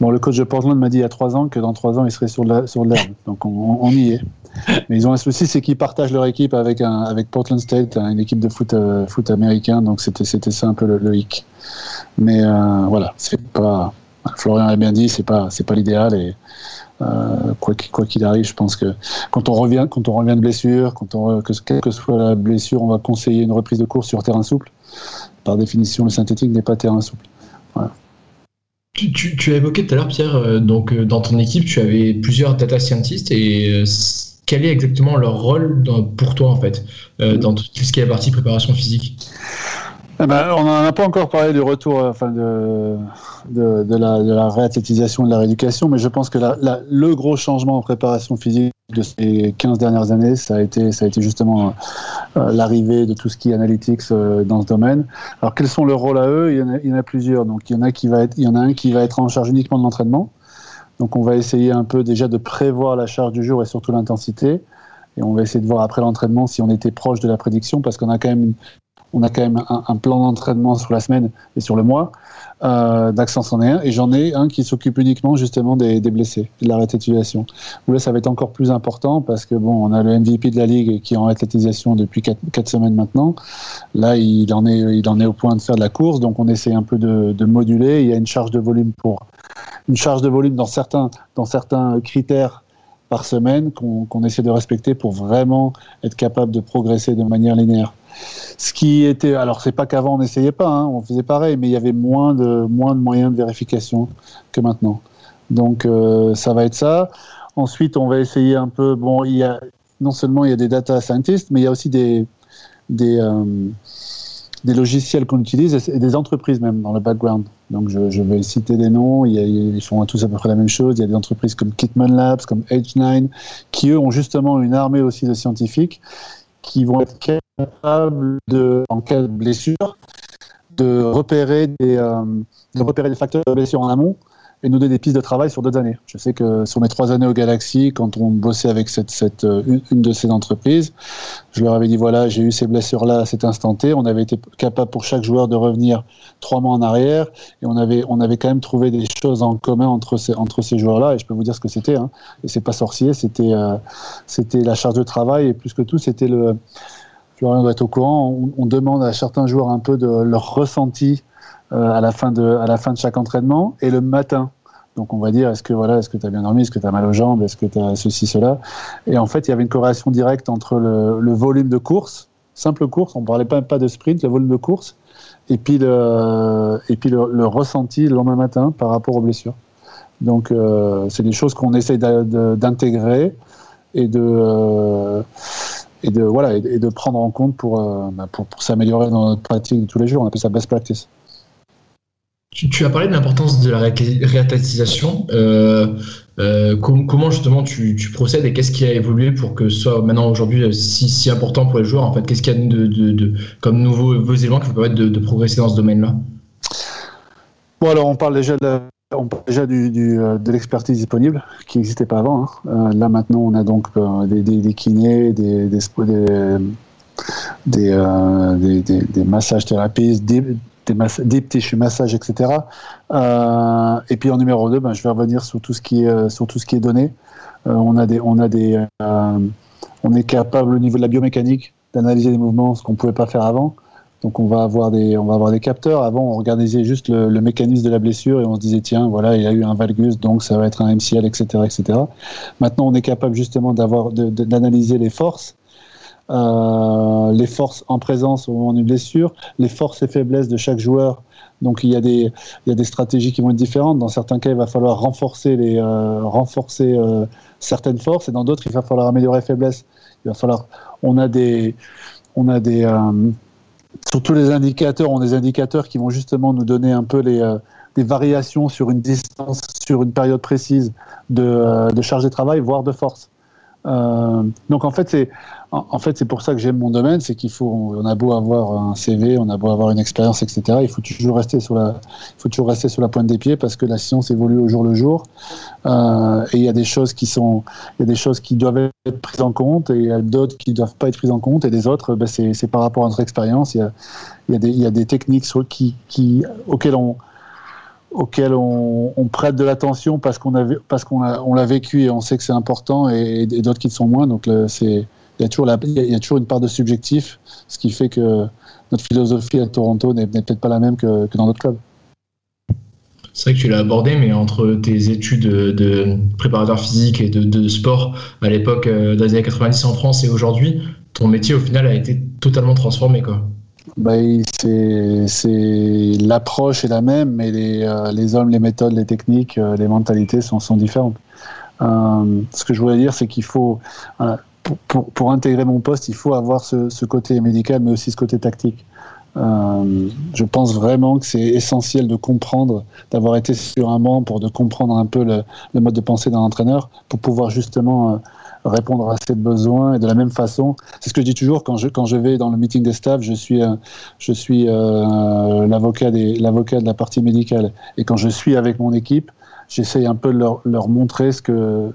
Bon, le coach de Portland m'a dit il y a trois ans que dans trois ans, il serait sur la- sur l'herbe. Donc on, on y est. Mais ils ont un souci, c'est qu'ils partagent leur équipe avec, un, avec Portland State, une équipe de foot, euh, foot américain. Donc c'était ça un peu le, le hic. Mais euh, voilà, c'est pas. Florian a bien dit, c'est pas pas l'idéal et quoi qu'il quoi qu'il arrive, je pense que quand on revient quand on revient de blessure, quand on que quelle que soit la blessure, on va conseiller une reprise de course sur terrain souple. Par définition, le synthétique n'est pas terrain souple. Voilà. Tu, tu- tu as évoqué tout à l'heure, Pierre, euh, donc euh, dans ton équipe, tu avais plusieurs data scientists et euh, quel est exactement leur rôle dans- pour toi en fait euh, dans tout ce qui est la partie préparation physique? Eh ben, on n'en a pas encore parlé du retour, euh, enfin de, de, la, de réathlétisation, de la rééducation, mais je pense que le gros changement en préparation physique de ces 15 dernières années, ça a été, ça a été justement euh, l'arrivée de tout ce qui est analytics euh, dans ce domaine. Alors quels sont leurs rôles à eux? Il y, en a, il y en a plusieurs. Donc il y en a qui va être, il y en a un qui va être en charge uniquement de l'entraînement. Donc on va essayer un peu déjà de prévoir la charge du jour et surtout l'intensité. Et on va essayer de voir après l'entraînement si on était proche de la prédiction parce qu'on a quand même une, on a quand même un, plan d'entraînement sur la semaine et sur le mois. Euh, D'accent c'en est un. Et j'en ai un qui s'occupe uniquement justement des, blessés, de la réathlétisation. Là, ça va être encore plus important parce que bon, on a le MVP de la ligue qui est en réathlétisation depuis 4, semaines maintenant. Là, il en, est, il en est au point de faire de la course. Donc, on essaie un peu de, de moduler. Il y a une charge de volume pour une charge de volume dans certains, dans certains critères par semaine qu'on qu'on essaie de respecter pour vraiment être capable de progresser de manière linéaire. Ce qui était, alors c'est pas qu'avant on n'essayait pas, hein, on faisait pareil, mais il y avait moins de moins de moyens de vérification que maintenant. Donc euh, ça va être ça. Ensuite, on va essayer un peu. Bon, il y a non seulement il y a des data scientists, mais il y a aussi des des euh, des logiciels qu'on utilise et des entreprises même dans le background. Donc je, vais citer des noms, a, ils font tous à peu près la même chose. Il y a des entreprises comme Kitman Labs, comme H9, qui eux ont justement une armée aussi de scientifiques qui vont être capables de, en cas de blessure, de repérer des, euh, de repérer des facteurs de blessure en amont et nous donner des pistes de travail sur d'autres années. Je sais que sur mes trois années au Galaxy, quand on bossait avec cette, cette, euh, une, de ces entreprises, je leur avais dit voilà, j'ai eu ces blessures-là à cet instant T. On avait été capable pour chaque joueur de revenir trois mois en arrière et on avait, on avait quand même trouvé des choses en commun entre ces, entre ces joueurs-là. Et je peux vous dire ce que c'était. Hein. Et c'est pas sorcier, c'était, euh, c'était la charge de travail et plus que tout, c'était le. Florian doit être au courant. On, on, demande à certains joueurs un peu de leur ressenti euh, à, la fin de, à la fin de chaque entraînement et le matin. Donc on va dire est-ce que voilà, est-ce que tu as bien dormi, est-ce que tu as mal aux jambes, est-ce que tu as ceci, cela? Et en fait, il y avait une corrélation directe entre le, le volume de course, simple course, on ne parlait pas, pas de sprint, le volume de course, et puis le, et puis le, le ressenti le lendemain matin par rapport aux blessures. Donc euh, c'est des choses qu'on essaye d'intégrer et de euh, et de voilà et, de prendre en compte pour, euh, pour, pour s'améliorer dans notre pratique de tous les jours. On appelle ça best practice. Tu, tu, as parlé de l'importance de la réathlétisation. Euh, euh, com comment justement tu, tu procèdes et qu'est-ce qui a évolué pour que ce soit maintenant aujourd'hui si, si, important pour les joueurs en fait Qu'est-ce qu'il y a de, de, de, comme nouveaux, nouveaux éléments qui vous permettent de, progresser dans ce domaine-là? Bon alors on parle déjà de, on parle déjà euh, de l'expertise disponible qui n'existait pas avant. Hein. Euh, là maintenant on a donc euh, des, kinés, des, massages thérapeutes, des, des, mass deep tissue massage, etc. Et puis en numéro 2, ben, je vais revenir sur tout ce qui est, donné. On on est capable au niveau de la biomécanique d'analyser les mouvements, ce qu'on ne pouvait pas faire avant. Donc on va avoir des, capteurs. Avant, on regardait juste le, mécanisme de la blessure et on se disait tiens, voilà, il y a eu un valgus, donc ça va être un MCL, etc., etc. Maintenant, on est capable justement d'avoir, d'analyser les forces euh, les forces en présence au moment d'une blessure, les forces et faiblesses de chaque joueur. Donc il y, a des, stratégies qui vont être différentes. Dans certains cas, il va falloir renforcer, les, euh, renforcer euh, certaines forces, et dans d'autres, il va falloir améliorer les faiblesses. Il va falloir. On a des, sur tous les indicateurs, on a des indicateurs qui vont justement nous donner un peu les, euh, des variations sur une distance, sur une période précise de, euh, de charge de travail, voire de force. Euh, donc en fait, c'est en, fait c'est pour ça que j'aime mon domaine, c'est qu'il faut, on a beau avoir un CV, on a beau avoir une expérience, etc. Il faut toujours rester sur la, il faut toujours rester sur la pointe des pieds parce que la science évolue au jour le jour. Euh, et il y a des choses qui sont, il y a des choses qui doivent être prises en compte et il y a d'autres qui doivent pas être prises en compte et les autres, ben, c'est par rapport à notre expérience. Il y a, il y a des, des techniques sur, qui, auxquelles on auquel on, prête de l'attention parce qu'on parce qu'on l'a vécu et on sait que c'est important et, d'autres qui le sont moins. Donc c'est il y a toujours il y a- toujours une part de subjectif, ce qui fait que notre philosophie à Toronto n'est peut-être pas la même que, dans d'autres clubs. C'est vrai que tu l'as abordé, mais entre tes études de, préparateur physique et de, sport à l'époque euh, des années 90 en France et aujourd'hui, ton métier au final a été totalement transformé. Quoi. Bah, c'est l'approche est la même, mais les, euh, les hommes, les méthodes, les techniques, euh, les mentalités sont, sont différentes. Euh, ce que je voulais dire, c'est qu'il faut pour, pour, intégrer mon poste, il faut avoir ce, ce côté médical, mais aussi ce côté tactique. Je pense vraiment que c'est essentiel de comprendre, d'avoir été sur un banc pour de comprendre un peu le, le mode de pensée d'un entraîneur, pour pouvoir justement répondre à ses besoins et de la même façon. C'est ce que je dis toujours quand je, quand je vais dans le meeting des staffs, je suis, euh, je suis euh, l'avocat de la partie médicale. Et quand je suis avec mon équipe, j'essaye un peu de leur, leur montrer ce que,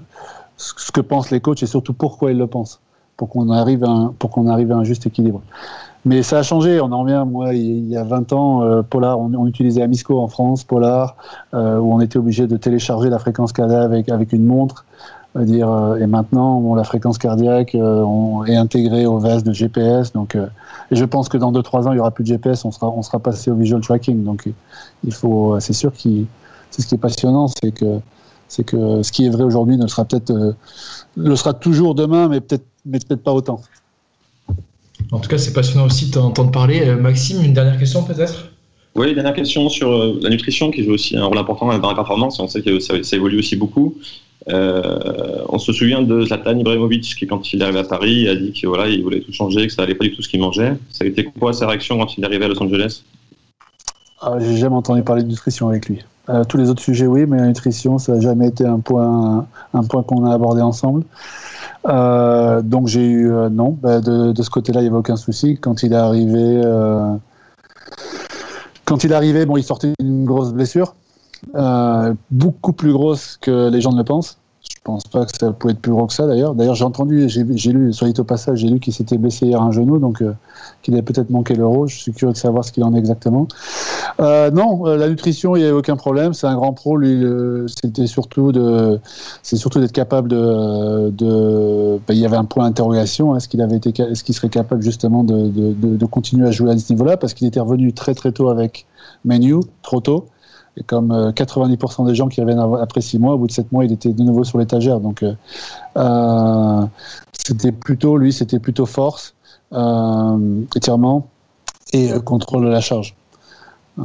ce que pensent les coachs et surtout pourquoi ils le pensent, pour qu'on arrive, à un- arrive à un juste équilibre. Mais ça a changé, on en revient, moi, il y a 20 ans, euh, Polar, on, utilisait Amisco en France, Polar, où on était obligé de télécharger la fréquence cardiaque avec, avec une montre. Dire, euh, et maintenant, bon, la fréquence cardiaque euh, on est intégrée au veste de GPS. Donc, euh, et je pense que dans 2-3 ans, il y aura plus de GPS, on sera, on sera passé au visual tracking. Donc, il faut, c'est sûr que c'est ce qui est passionnant, c'est que, c'est que ce qui est vrai aujourd'hui ne le sera peut-être, euh, le sera toujours demain, mais peut-être, mais peut-être pas autant. En tout cas, c'est passionnant aussi de t'entendre parler. Euh, Maxime, une dernière question peut-être? Oui, dernière question sur la nutrition qui joue aussi un rôle important dans la performance. On sait que ça, ça évolue aussi beaucoup. Euh, on se souvient de Zlatan Ibrahimovic qui, quand il est arrivé à Paris, a dit que voilà, il voulait tout changer, que ça allait pas du tout ce qu'il mangeait. Ça a été quoi sa réaction quand il est arrivé à Los Angeles? Ah, J'ai jamais entendu parler de nutrition avec lui. Euh, tous les autres sujets, oui, mais la nutrition, ça n'a jamais été un point, qu'on a abordé ensemble. Euh, donc j'ai eu non, bah, de, de ce côté-là, il n'y avait aucun souci. Quand il est arrivé, quand il est arrivé, bon, il sortait d'une grosse blessure, euh, beaucoup plus grosse que les gens ne le pensent. Je pense pas que ça pouvait être plus gros que ça d'ailleurs. D'ailleurs, j'ai entendu, j'ai lu, soit dit au passage, j'ai lu qu'il s'était blessé hier un genou, donc euh, qu'il avait peut-être manqué l'euro. Je suis curieux de savoir ce qu'il en est exactement. Euh, non, la nutrition, il n'y a aucun problème. C'est un grand pro. C'était surtout de, c'est surtout d'être capable de, ben, il y avait un point d'interrogation. hein. Est-ce qu'il serait capable justement de- de continuer à jouer à ce niveau-là parce qu'il était revenu très très tôt avec Menu, trop tôt. Et comme euh, 90% des gens qui reviennent après 6 mois, au bout de 7 mois, il était de nouveau sur l'étagère. Donc, euh, euh, c'était plutôt, lui, c'était plutôt force, euh, étirement et euh, contrôle de la charge. Euh,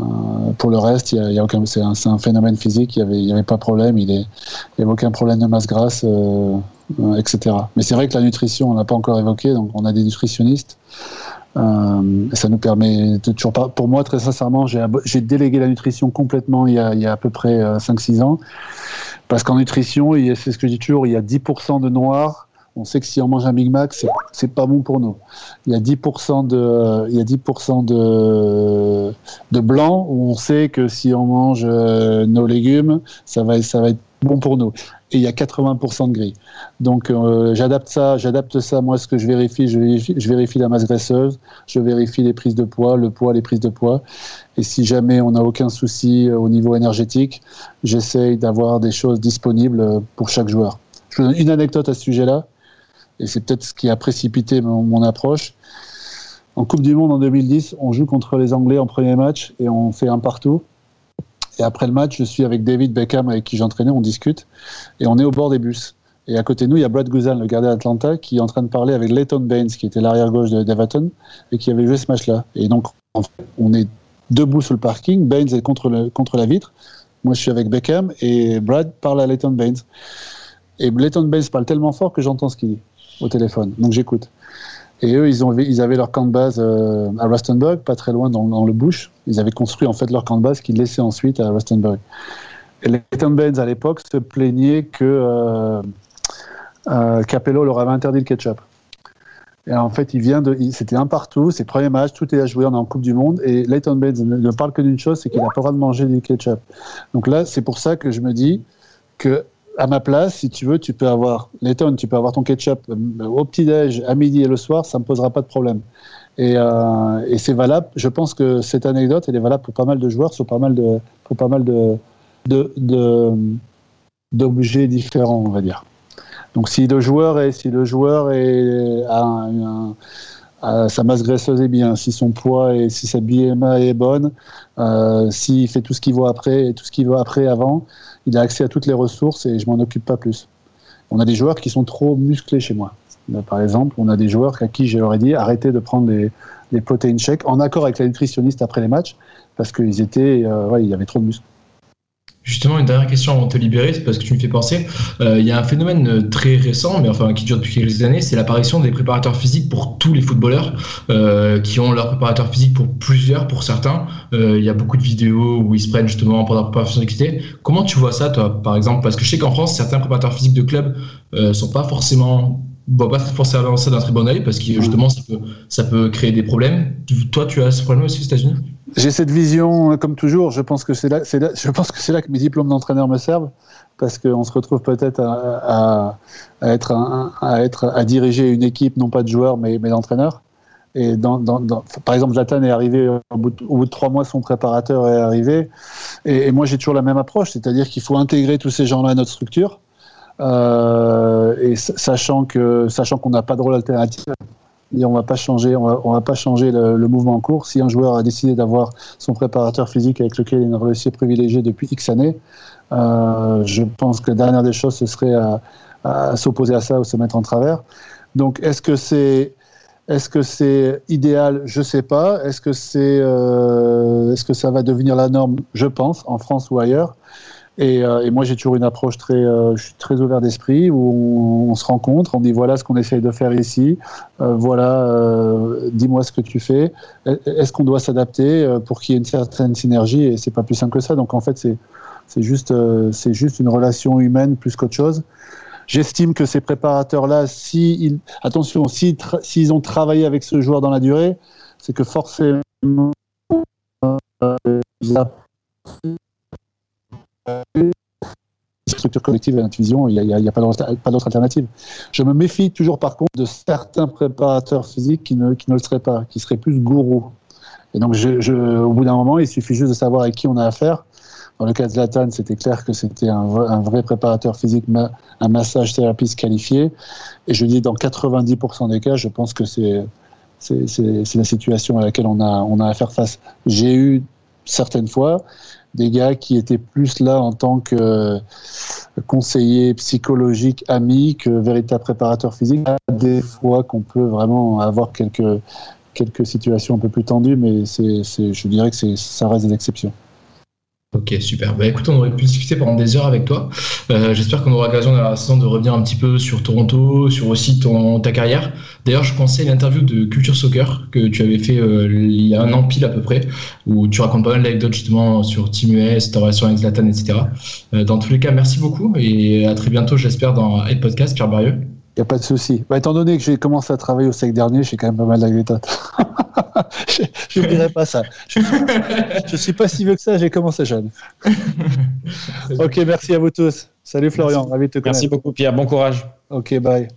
pour le reste, y a, c'est un, phénomène physique. Il y avait, pas de problème. Il est, il y avait aucun problème de masse grasse, euh, euh, etc. Mais c'est vrai que la nutrition, on l'a pas encore évoqué. Donc, on a des nutritionnistes. Euh, ça nous permet de toujours pas. Pour moi, très sincèrement, j'ai délégué la nutrition complètement il y a, à peu près euh, 5-6 ans. Parce qu'en nutrition, c'est ce que je dis toujours, il y a 10% de noir. On sait que si on mange un Big Mac, c'est pas bon pour nous. Il y a 10% de, il y a 10% de, de blanc où on sait que si on mange euh, nos légumes, ça va, ça va être bon pour nous. Et il y a 80% de gris. Donc euh, j'adapte ça, j'adapte ça. Moi, ce que je vérifie, je vérifie, je vérifie la masse graisseuse, je vérifie les prises de poids, le poids, les prises de poids. Et si jamais on n'a aucun souci euh, au niveau énergétique, j'essaye d'avoir des choses disponibles euh, pour chaque joueur. Je vous donne une anecdote à ce sujet-là, et c'est peut-être ce qui a précipité mon, mon approche. En Coupe du Monde en 2010, on joue contre les Anglais en premier match et on fait un partout. Et après le match, je suis avec David Beckham avec qui j'entraînais, on discute et on est au bord des bus. Et à côté de nous, il y a Brad Guzan, le gardien d'Atlanta, qui est en train de parler avec Leighton Baines, qui était l'arrière gauche de d'Everton, et qui avait joué ce match-là. Et donc, en fait, on est debout sur le parking, Baines est contre, contre la vitre, moi je suis avec Beckham, et Brad parle à Leighton Baines. Et Leighton Baines parle tellement fort que j'entends ce qu'il dit au téléphone, donc j'écoute. Et eux, ils, avaient leur camp de base euh, à Rustenburg, pas très loin dans, le bush. Ils avaient construit en fait leur camp de base qu'ils laissaient ensuite à Rustenburg. Et Leighton Baines à l'époque se plaignait que euh, euh, Capello leur avait interdit le ketchup. Et en fait, il vient de, c'était un partout, c'est le premier match, tout est à jouer, on est en Coupe du Monde, et Leighton Baines ne, ne parle que d'une chose, c'est qu'il n'a pas le droit de manger du ketchup. Donc là, c'est pour ça que je me dis que à ma place, si tu veux, tu peux avoir Leighton, tu peux avoir ton ketchup euh, au petit-déj, à midi et le soir, ça ne me posera pas de problème. Et, euh, et c'est valable, je pense que cette anecdote, elle est valable pour pas mal de joueurs, sur pas mal de, pour pas mal de, d'objets différents, on va dire. Donc si le joueur est, si le joueur est, a, un, a sa masse graisseuse est bien, si son poids et si sa BMA est bonne, euh, s'il fait tout ce qu'il voit après et tout ce qu'il voit après avant, il a accès à toutes les ressources et je m'en occupe pas plus. On a des joueurs qui sont trop musclés chez moi. Par exemple, on a des joueurs à qui j'aurais dit arrêtez de prendre les, les protein shakes en accord avec la nutritionniste après les matchs parce qu'ils étaient, euh, ouais, il y avait trop de muscles. Justement, une dernière question avant de te libérer, c'est parce que tu me fais penser. Euh, il y a un phénomène très récent, mais enfin qui dure depuis quelques années, c'est l'apparition des préparateurs physiques pour tous les footballeurs, euh, qui ont leur préparateur physique pour plusieurs, pour certains. Euh, il y a beaucoup de vidéos où ils se prennent justement pour leur préparation physique. Comment tu vois ça, toi, par exemple? Parce que je sais qu'en France, certains préparateurs physiques de clubs euh, sont pas forcément voit pas forcément ça d'un très bon oeil parce que justement ça peut, ça peut créer des problèmes. Toi, tu as ce problème aussi aux États-Unis? J'ai cette vision, comme toujours. Je pense que c'est là, *laughs* je pense que c'est là que mes diplômes d'entraîneur me servent parce qu'on se retrouve peut-être à, être, à, diriger une équipe, non pas de joueurs, mais, d'entraîneurs. Et par exemple, Zlatan est arrivé au bout, de, au bout, de, trois mois, son préparateur est arrivé. Et, et moi, j'ai toujours la même approche, c'est-à-dire qu'il faut intégrer tous ces gens-là à notre structure. Euh, et sachant que sachant qu'on n'a pas de rôle alternatif, on va pas changer, on va, pas changer le, mouvement en cours. Si un joueur a décidé d'avoir son préparateur physique avec lequel il a une relation privilégiée depuis X années, euh, je pense que la dernière des choses ce serait à, à s'opposer à ça ou se mettre en travers. Donc, est-ce que c'est est-ce que c'est idéal? Je sais pas. Est-ce que c'est euh, est-ce que ça va devenir la norme? Je pense en France ou ailleurs. Et, euh, et, moi, j'ai toujours une approche très, euh, je suis très ouvert d'esprit où on, se rencontre, on dit voilà ce qu'on essaye de faire ici, euh, voilà, euh, dis-moi ce que tu fais. Est-ce qu'on doit s'adapter euh, pour qu'il y ait une certaine synergie? Et c'est pas plus simple que ça. Donc en fait, c'est c'est juste, c'est juste une relation humaine plus qu'autre chose. J'estime que ces préparateurs-là, si attention, s'ils si, ont travaillé avec ce joueur dans la durée, c'est que forcément structure collective et l'intuition, il n'y a, pas d'autre alternative. Je me méfie toujours par contre de certains préparateurs physiques qui ne, le seraient pas, qui seraient plus gourous. Et donc, au bout d'un moment, il suffit juste de savoir avec qui on a affaire. Dans le cas de Zlatan, c'était clair que c'était un, vrai préparateur physique, un massage thérapeute qualifié. Et je dis, dans 90% des cas, je pense que c'est la situation à laquelle on a, on face. J'ai eu certaines fois des gars qui étaient plus là en tant que conseiller psychologique, ami, que véritable préparateur physique. Des fois qu'on peut vraiment avoir quelques, quelques situations un peu plus tendues, mais c'est, je dirais que ça reste des exceptions. Ok, super. Bah, écoute, on aurait pu discuter pendant des heures avec toi. Euh, J'espère qu'on aura l'occasion dans la saison de revenir un petit peu sur Toronto, sur aussi ton, ta carrière. D'ailleurs, je pensais à une interview de Culture Soccer que tu avais fait euh, il y a un an pile à peu près, où tu racontes pas mal d'anecdotes justement sur Team US, ta relation avec Zlatan, etc. Euh, dans tous les cas, merci beaucoup et à très bientôt, j'espère, dans Head Podcast, Pierre Barieux. N'y a pas de souci. Bah, étant donné que j'ai commencé à travailler au sec dernier, j'ai quand même pas mal d'anecdotes. *laughs* je ne dirais pas ça. Je ne suis pas si vieux que ça, j'ai commencé jeune. *laughs* ok, merci à vous tous. Salut Florian, merci. ravi de te connaître. Merci beaucoup Pierre, bon courage. Ok, bye.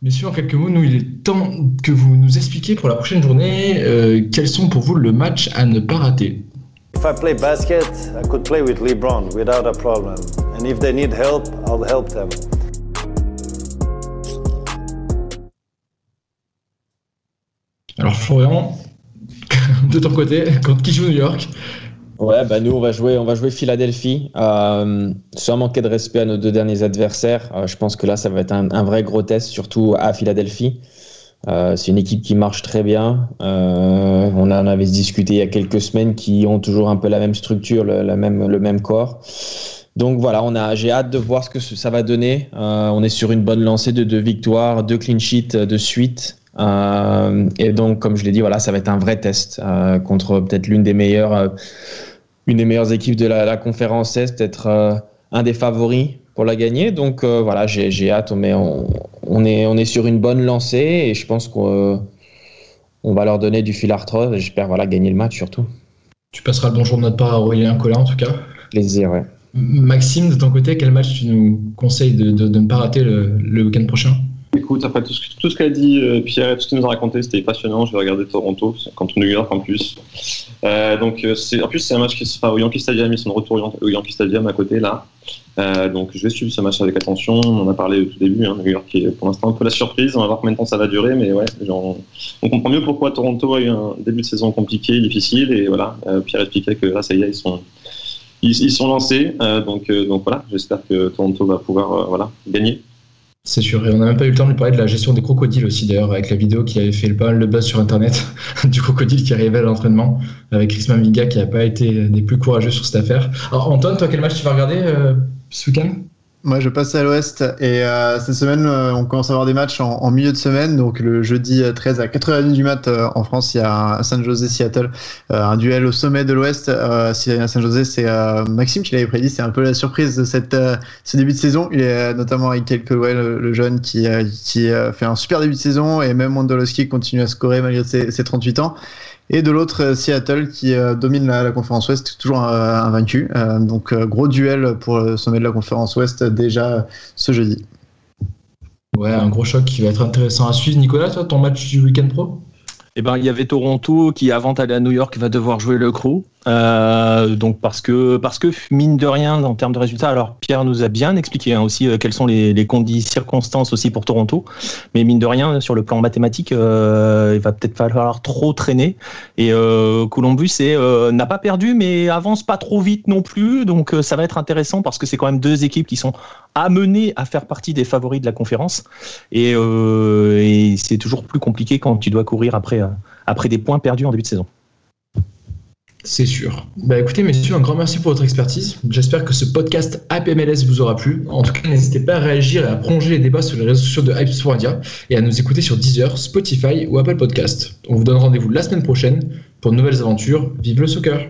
Messieurs, en quelques mots, nous, il est temps que vous nous expliquiez pour la prochaine journée euh, quels sont pour vous le match à ne pas rater? If I play basket, I could play with LeBron without a problem. And if they need help, I'll help them. Alors Florian, *laughs* de ton côté, quand qui joue New York, Ouais, bah nous on va jouer, on va jouer Philadelphie. Euh, sans manquer de respect à nos deux derniers adversaires, euh, je pense que là ça va être un, un vrai gros test, surtout à Philadelphie. Euh, c'est une équipe qui marche très bien. Euh, on en avait discuté il y a quelques semaines, qui ont toujours un peu la même structure, le, même, corps. Donc voilà, j'ai hâte de voir ce que ça va donner. Euh, on est sur une bonne lancée de deux victoires, deux clean sheets de suite. Et donc, comme je l'ai dit, voilà, ça va être un vrai test contre peut-être l'une des meilleures, une des meilleures équipes de la, conférence Est, peut-être un des favoris pour la gagner. Donc euh, voilà, j'ai, j'ai hâte. Mais on, on, est, on est sur une bonne lancée et je pense qu'on on va leur donner du fil à retordre. et J'espère voilà gagner le match surtout. Tu passeras le bonjour de notre part à Aurélien Collin en tout cas. Plaisir, ouais. Maxime, de ton côté, quel match tu nous conseilles de, de, de ne pas rater le, le week-end prochain? Écoute, après tout ce, que- tout ce qu'a dit euh, Pierre et tout ce qu'il nous a raconté, c'était passionnant. Je vais regarder Toronto c'est contre New York en plus. Euh, donc, euh, c'est, en plus, c'est un match qui se fera au Yankee Stadium. Ils sont de retour au Yankee Stadium à côté là. Euh, donc, je vais suivre ce match avec attention. On en a parlé au tout début. Hein, New York est pour l'instant un peu la surprise. On va voir combien de temps ça va durer. Mais ouais, on comprend mieux pourquoi Toronto a eu un début de saison compliqué, difficile. Et voilà, euh, Pierre expliquait que là, ça y est, ils sont. Ils, sont lancés, euh, donc, euh, donc voilà, j'espère que Toronto va pouvoir voilà, gagner. C'est sûr, et on n'a même pas eu le temps de parler de la gestion des crocodiles aussi d'ailleurs, avec la vidéo qui avait fait le de buzz sur internet, *laughs* du crocodile qui arrivait à l'entraînement, avec Chris Maminga qui n'a pas été des plus courageux sur cette affaire. Alors Antoine, toi quel match tu vas regarder euh, week-end Moi, je passe à l'ouest et euh, cette semaine, euh, on commence à avoir des matchs en, milieu de semaine. Donc, le jeudi euh, 13 à 4h30 du mat euh, en France, il y a un San Jose Seattle, euh, un duel au sommet de l'ouest. Euh, si- San Jose, c'est euh, Maxime qui l'avait prédit, c'est un peu la surprise de cette, euh, ce début de saison. Il est euh, notamment avec quelques ouais, le, jeune qui, euh, qui euh, fait un super début de saison et même Wondolowski continue à scorer malgré ses, ses 38 ans. Et de l'autre, euh, Seattle qui euh, domine la, la conférence Ouest, toujours euh, invaincu. Euh, donc, euh, gros duel pour le sommet de la conférence Ouest déjà euh, ce jeudi. Ouais, un gros choc qui va être intéressant à suivre. Nicolas, toi, ton match du week-end pro? Eh ben, il y avait Toronto qui, avant d'aller à New York, va devoir jouer le crew. Euh, donc parce que parce que mine de rien en termes de résultats, alors Pierre nous a bien expliqué hein, aussi euh, quelles sont les, les condi- circonstances aussi pour Toronto, mais mine de rien sur le plan mathématique, euh, il va peut-être falloir trop traîner. Et euh, Columbus euh, n'a pas perdu, mais avance pas trop vite non plus, donc euh, ça va être intéressant parce que c'est quand même deux équipes qui sont amenées à faire partie des favoris de la conférence, et, et c'est toujours plus compliqué quand tu dois courir après après des points perdus en début de saison. C'est sûr. Bah écoutez messieurs, un grand merci pour votre expertise. J'espère que ce podcast APMLS vous aura plu. En tout cas, n'hésitez pas à réagir et à prolonger les débats sur les réseaux sociaux de Hype India et à nous écouter sur Deezer, Spotify ou Apple Podcast. On vous donne rendez-vous la semaine prochaine pour de nouvelles aventures. Vive le soccer